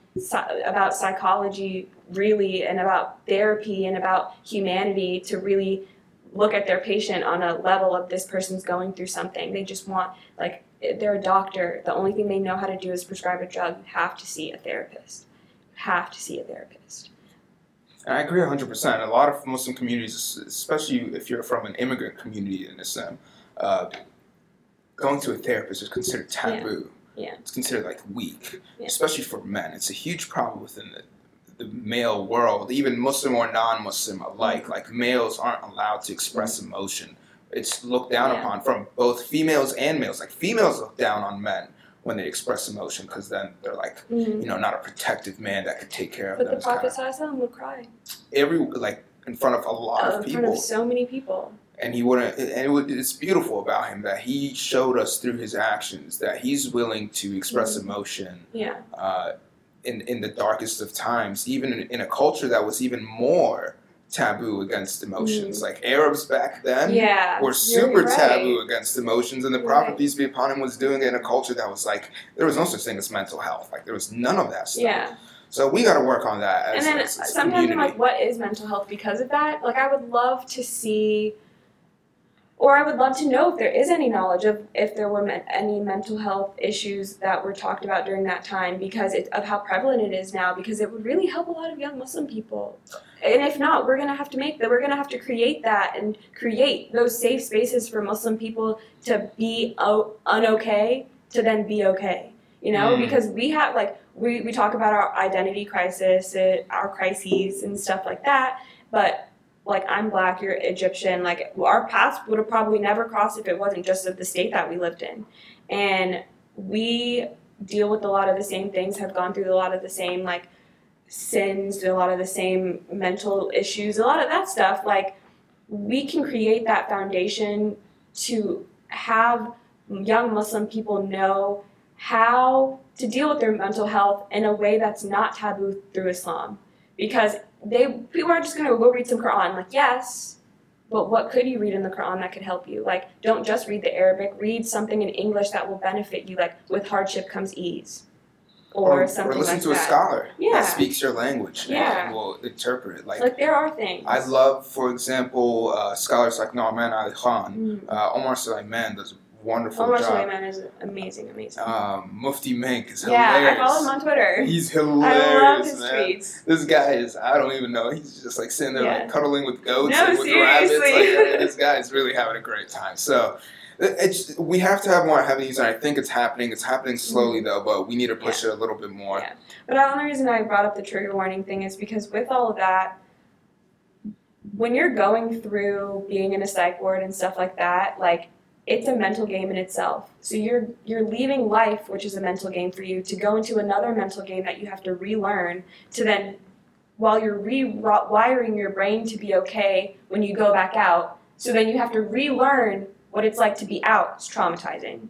about psychology really and about therapy and about humanity to really look at their patient on a level of this person's going through something. They just want like they're a doctor. The only thing they know how to do is prescribe a drug. You have to see a therapist. You have to see a therapist. I agree 100%. A lot of Muslim communities, especially if you're from an immigrant community in Islam, uh, going to a therapist is considered taboo. Yeah. It's considered like weak, Yeah. especially for men. It's a huge problem within the, the male world, even Muslim or non Muslim alike. Like males aren't allowed to express emotion. It's looked down Yeah. upon from both females and males. Like females look down on men when they express emotion because then they're like, you know, not a protective man that could take care of but them. But the It's kinda- prophet would cry every like in front of a lot uh, of people. in front of so many people and he wouldn't. And it, would- it's beautiful about him that he showed us through his actions that he's willing to express Mhm. emotion yeah uh, in in the darkest of times, even in, in a culture that was even more taboo against emotions. Like Arabs back then yeah were super right. taboo against emotions, and the Prophet Right. peace be upon him was doing it in a culture that was like there was no such thing as mental health. Like there was none of that stuff. yeah So we got to work on that as, and then as, as sometimes I'm like, what is mental health because of that? Like, I would love to see, or I would love to know if there is any knowledge of if there were men- any mental health issues that were talked about during that time because it, of how prevalent it is now. Because it would really help a lot of young Muslim people. And if not, we're gonna have to make that. We're gonna have to create that and create those safe spaces for Muslim people to be o- unokay to then be okay. You know, Mm. because we have like we, we talk about our identity crisis, uh, our crises, and stuff like that. But like I'm black, you're Egyptian. Like our paths would have probably never crossed if it wasn't just of the state that we lived in, and we deal with a lot of the same things, have gone through a lot of the same like sins, a lot of the same mental issues, a lot of that stuff. Like we can create that foundation to have young Muslim people know how to deal with their mental health in a way that's not taboo through Islam. Because they people are just gonna go read some Quran. Like, yes, but what could you read in the Quran that could help you? Like, don't just read the Arabic, read something in English that will benefit you. Like, with hardship comes ease. Or, something or listen like to that. a scholar Yeah. that speaks your language Yeah. and will interpret it. Like, Like, there are things. I love, for example, uh, scholars like Nouman Ali Khan. Mm. Uh, Omar Suleiman does a wonderful Omar job. Suleiman is amazing, amazing. Um, Mufti Menk is hilarious. yeah, I follow him on Twitter. He's hilarious. I love his man. tweets. This guy is, I don't even know. He's just like sitting there Yeah. like cuddling with goats No, and with rabbits. Like, seriously. This guy is really having a great time. So it's we have to have more avenues, and I think it's happening. It's happening slowly though, but we need to push it a little bit more. Mm-hmm. Yeah. But the only reason I brought up the trigger warning thing is because with all of that, when you're going through being in a psych ward and stuff like that, like it's a mental game in itself. So you're you're leaving life, which is a mental game for you, to go into another mental game that you have to relearn to then while you're rewiring your brain to be okay when you go back out. So then you have to relearn what it's like to be out. It's traumatizing.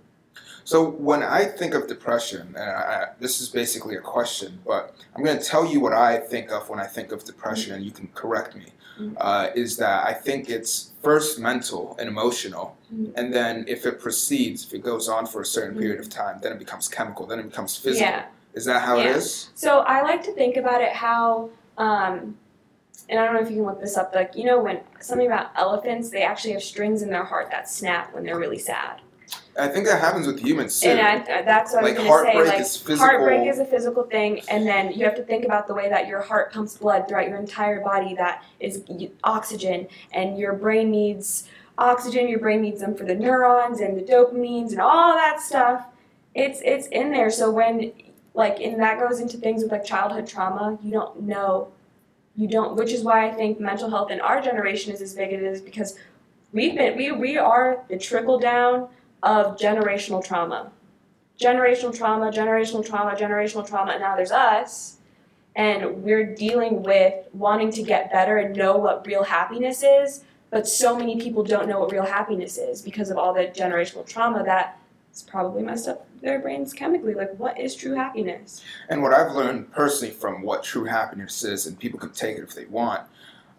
So when I think of depression, and I, this is basically a question, but I'm going to tell you what I think of when I think of depression, and you can correct me. Mhm. Uh, is that I think it's first mental and emotional, Mhm. and then if it proceeds, if it goes on for a certain period of time, then it becomes chemical, then it becomes physical. Yeah. Is that how it Yeah. is? So I like to think about it how, um, and I don't know if you can look this up. Like you know when something about elephants, they actually have strings in their heart that snap when they're really sad. I think that happens with humans too. And I, that's what Like, I was going to say. heartbreak Like is physical. heartbreak is a physical thing, and then you have to think about the way that your heart pumps blood throughout your entire body. That is oxygen, and your brain needs oxygen. Your brain needs them for the neurons and the dopamines and all that stuff. It's it's in there. So when like and that goes into things with like childhood trauma, you don't know. You don't, which is why I think mental health in our generation is as big as it is because we've been we we are the trickle down of generational trauma generational trauma, generational trauma, generational trauma, and now there's us. And we're dealing with wanting to get better and know what real happiness is, but so many people don't know what real happiness is because of all the generational trauma that it's probably messed up their brains chemically. Like, what is true happiness? And what I've learned personally from what true happiness is, and people can take it if they want,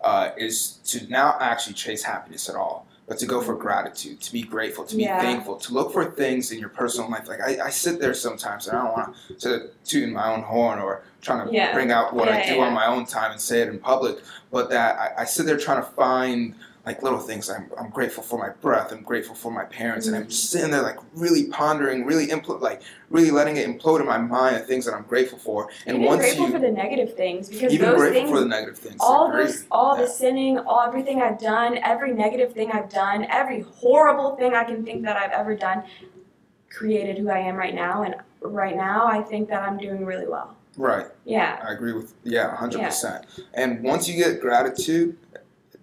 uh, is to not actually chase happiness at all, but to go for gratitude, to be grateful, to be Yeah. thankful, to look for things in your personal life. Like I, I sit there sometimes and I don't want to in my own horn or trying to Yeah. bring out what I do yeah. on my own time and say it in public, but that I, I sit there trying to find like little things. I'm, I'm grateful for my breath. I'm grateful for my parents, and I'm mm. sitting there like really pondering, really impl- like really letting it implode in my mind the things that I'm grateful for. And Even once grateful you for the negative things because even those grateful things for the negative things, all this all Yeah. the sinning all everything i've done every negative thing i've done every horrible thing i can think that i've ever done created who i am right now and right now i think that i'm doing really well right. yeah I agree with yeah, hundred percent. And once you get gratitude,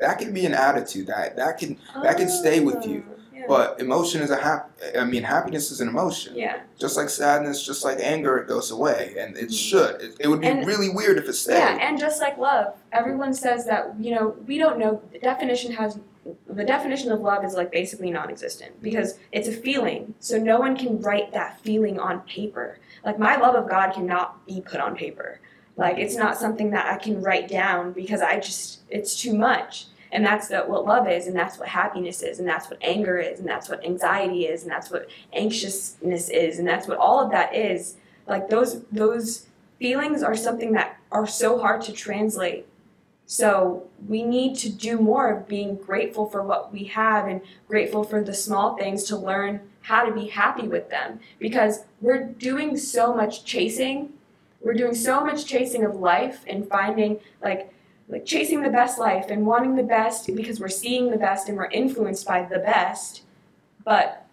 that can be an attitude that that can That can stay with you. Oh, yeah. But emotion is a hap. I mean, happiness is an emotion. yeah Just like sadness, just like anger, it goes away, and it mm-hmm. should. It, it would be And- really weird if it stayed. yeah and just like love everyone says that you know we don't know the definition has the definition of love is like basically non-existent mm-hmm. because it's a feeling so no one can write that feeling on paper like my love of god cannot be put on paper like it's not something that i can write down because i just it's too much and that's what love is and that's what happiness is and that's what anger is and that's what anxiety is and that's what anxiousness is and that's what all of that is. Like those those feelings are something that are so hard to translate. So we need to do more of being grateful for what we have and grateful for the small things to learn how to be happy with them. Because we're doing so much chasing we're doing so much chasing of life and finding like like chasing the best life and wanting the best because we're seeing the best and we're influenced by the best but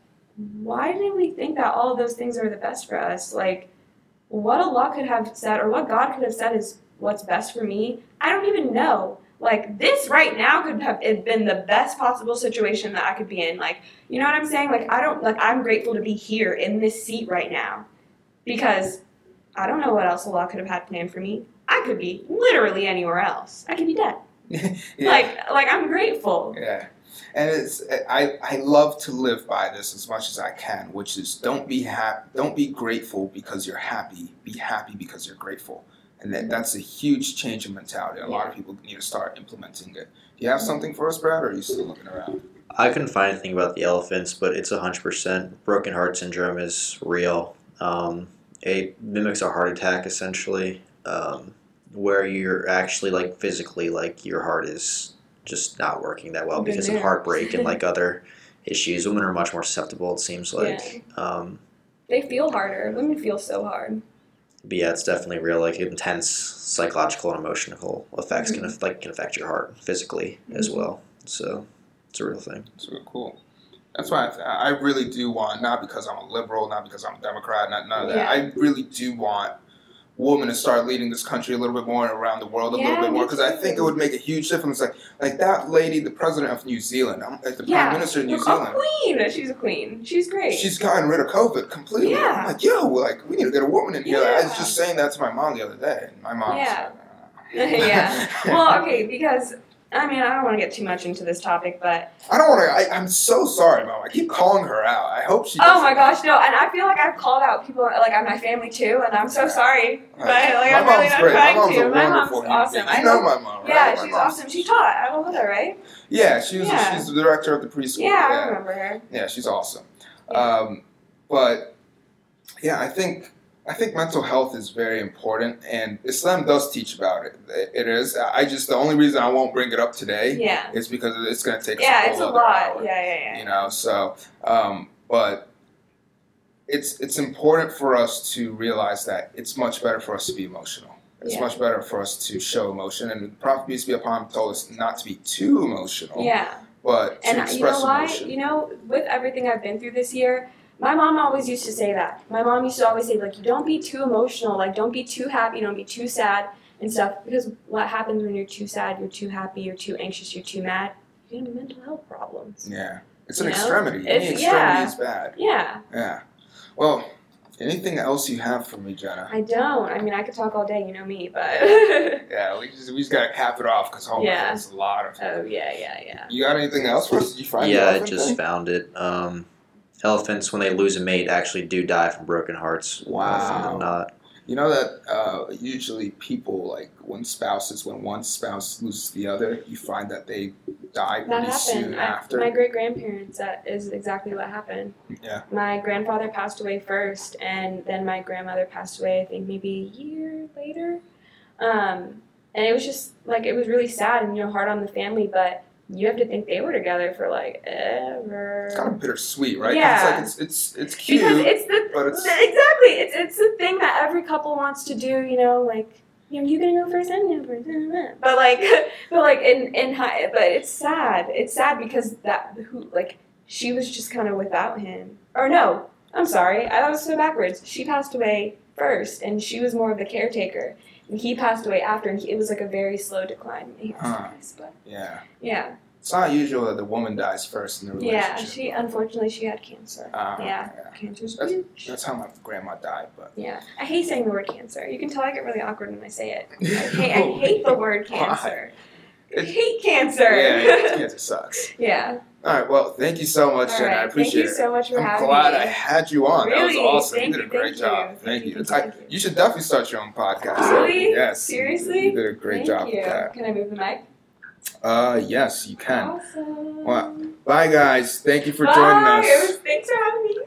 why do we think that all of those things are the best for us like what Allah could have said or what God could have said is what's best for me I don't even know. Like this right now could have been the best possible situation that I could be in. Like, you know what I'm saying? Like I don't like I'm grateful to be here in this seat right now. Because I don't know what else Allah could have had planned for me. I could be literally anywhere else. I could be dead. yeah. Like like I'm grateful. Yeah. And it's I, I love to live by this as much as I can, which is don't be happy don't be grateful because you're happy. Be happy because you're grateful. And that, that's a huge change in mentality. A lot of people need to start implementing it. Do you have something for us, Brad, or are you still looking around? I couldn't find anything about the elephants, but it's hundred percent. Broken heart syndrome is real. Um, it mimics a heart attack essentially, um, where you're actually like physically like your heart is just not working that well Been because of heartbreak and like other issues. Women are much more susceptible. It seems like. Um, They feel harder. Women feel so hard. but yeah, it's definitely real. Like intense psychological and emotional effects Mm-hmm. can like can affect your heart physically as Mhm. well. So it's a real thing. It's really cool. That's why I, I really do want, not because I'm a liberal, not because I'm a Democrat, not none of that. Yeah. I really do want women to start leading this country a little bit more and around the world a Yeah, little bit more because I think it would make a huge difference. Like like that lady, the president of New Zealand, I'm, like the Yeah. prime minister of New a Zealand. queen. She's a queen. She's great. She's gotten rid of COVID completely. Yeah. I'm like, yo, like we need to get a woman in here. I was just saying that to my mom the other day. My mom. Yeah. yeah. Well, okay, because I mean, I don't want to get too much into this topic, but I don't want to. I'm so sorry, mom. I keep calling her out. I hope she. oh my gosh, no! And I feel like I've called out people like on my family too, and I'm so sorry. But like, my I'm mom's really not great. trying my mom's to. My mom's awesome. being. I You know know. my mom, right? Yeah, she's awesome. She taught. I love her, right? Yeah, she was. Yeah. She's the director of the preschool. Yeah, I remember her. Yeah, she's awesome. Yeah. Um, but yeah, I think I think mental health is very important, and Islam does teach about it. It is. I just the only reason I won't bring it up today Yeah. is because it's going to take Yeah, it's a lot. hour, Yeah, yeah, yeah. You know, so um, but it's it's important for us to realize that it's much better for us to be emotional. It's Yeah. much better for us to show emotion, and the Prophet peace be upon him told us not to be too emotional, Yeah. but to And you express know why? emotion. You know, with everything I've been through this year, my mom always used to say that. My mom used to always say, like, you don't be too emotional, like, don't be too happy, don't be too sad and stuff. Because what happens when you're too sad, you're too happy, you're too anxious, you're too mad, you have mental health problems. Yeah, it's an You know? extremity. Any extremity yeah. is bad. Yeah, Yeah. Well, anything else you have for me, Jennah? I don't. I mean, I could talk all day, you know me, but. Yeah, we just we just gotta cap it off because oh Yeah. man, there's a lot of. oh, yeah, yeah, yeah. You got anything else for us? Did you find? yeah, I just thing? found it. Um, elephants, when they lose a mate, actually do die from broken hearts. Wow. not. You know that uh, usually people like when spouses, when one spouse loses the other, you find that they die That pretty soon. I, after. my great grandparents, that is exactly what happened. Yeah. My grandfather passed away first, and then my grandmother passed away, I think maybe a year later. Um, and it was just like, it was really sad and, you know, hard on the family, but you have to think they were together for like ever. it's kind of bittersweet, right? Yeah. It's like it's it's it's cute. because it's the but it's- exactly it's it's the thing that every couple wants to do you know like you know you gonna go first I'm gonna go first but like but like in in high but it's sad it's sad because that who like she was just kind of without him or no I'm sorry I was so backwards she passed away first and she was more of the caretaker he passed away after and he, it was like a very slow decline he Huh. but yeah. yeah It's not usual that the woman dies first in the relationship. yeah she unfortunately she had cancer Uh, yeah cancer's That's- huge That's how my grandma died, but Yeah, I hate saying the word cancer. You can tell I get really awkward when I say it. I hate, I hate the word cancer. I hate cancer. yeah, yeah, cancer sucks. yeah. All right, well, thank you so much, All Jen. I right. appreciate Thank you so much for I'm having glad me. I had you on. That was awesome. Thank you did a great thank job. Thank, Thank you. you, It's- thank you. you should definitely start your own podcast. Really? Yes. Seriously? You did a great Thank job you. with that. Can I move the mic? Uh, yes, you can. Awesome. Well, Bye, guys. Thank you for Bye. joining us. It was, thanks for having me.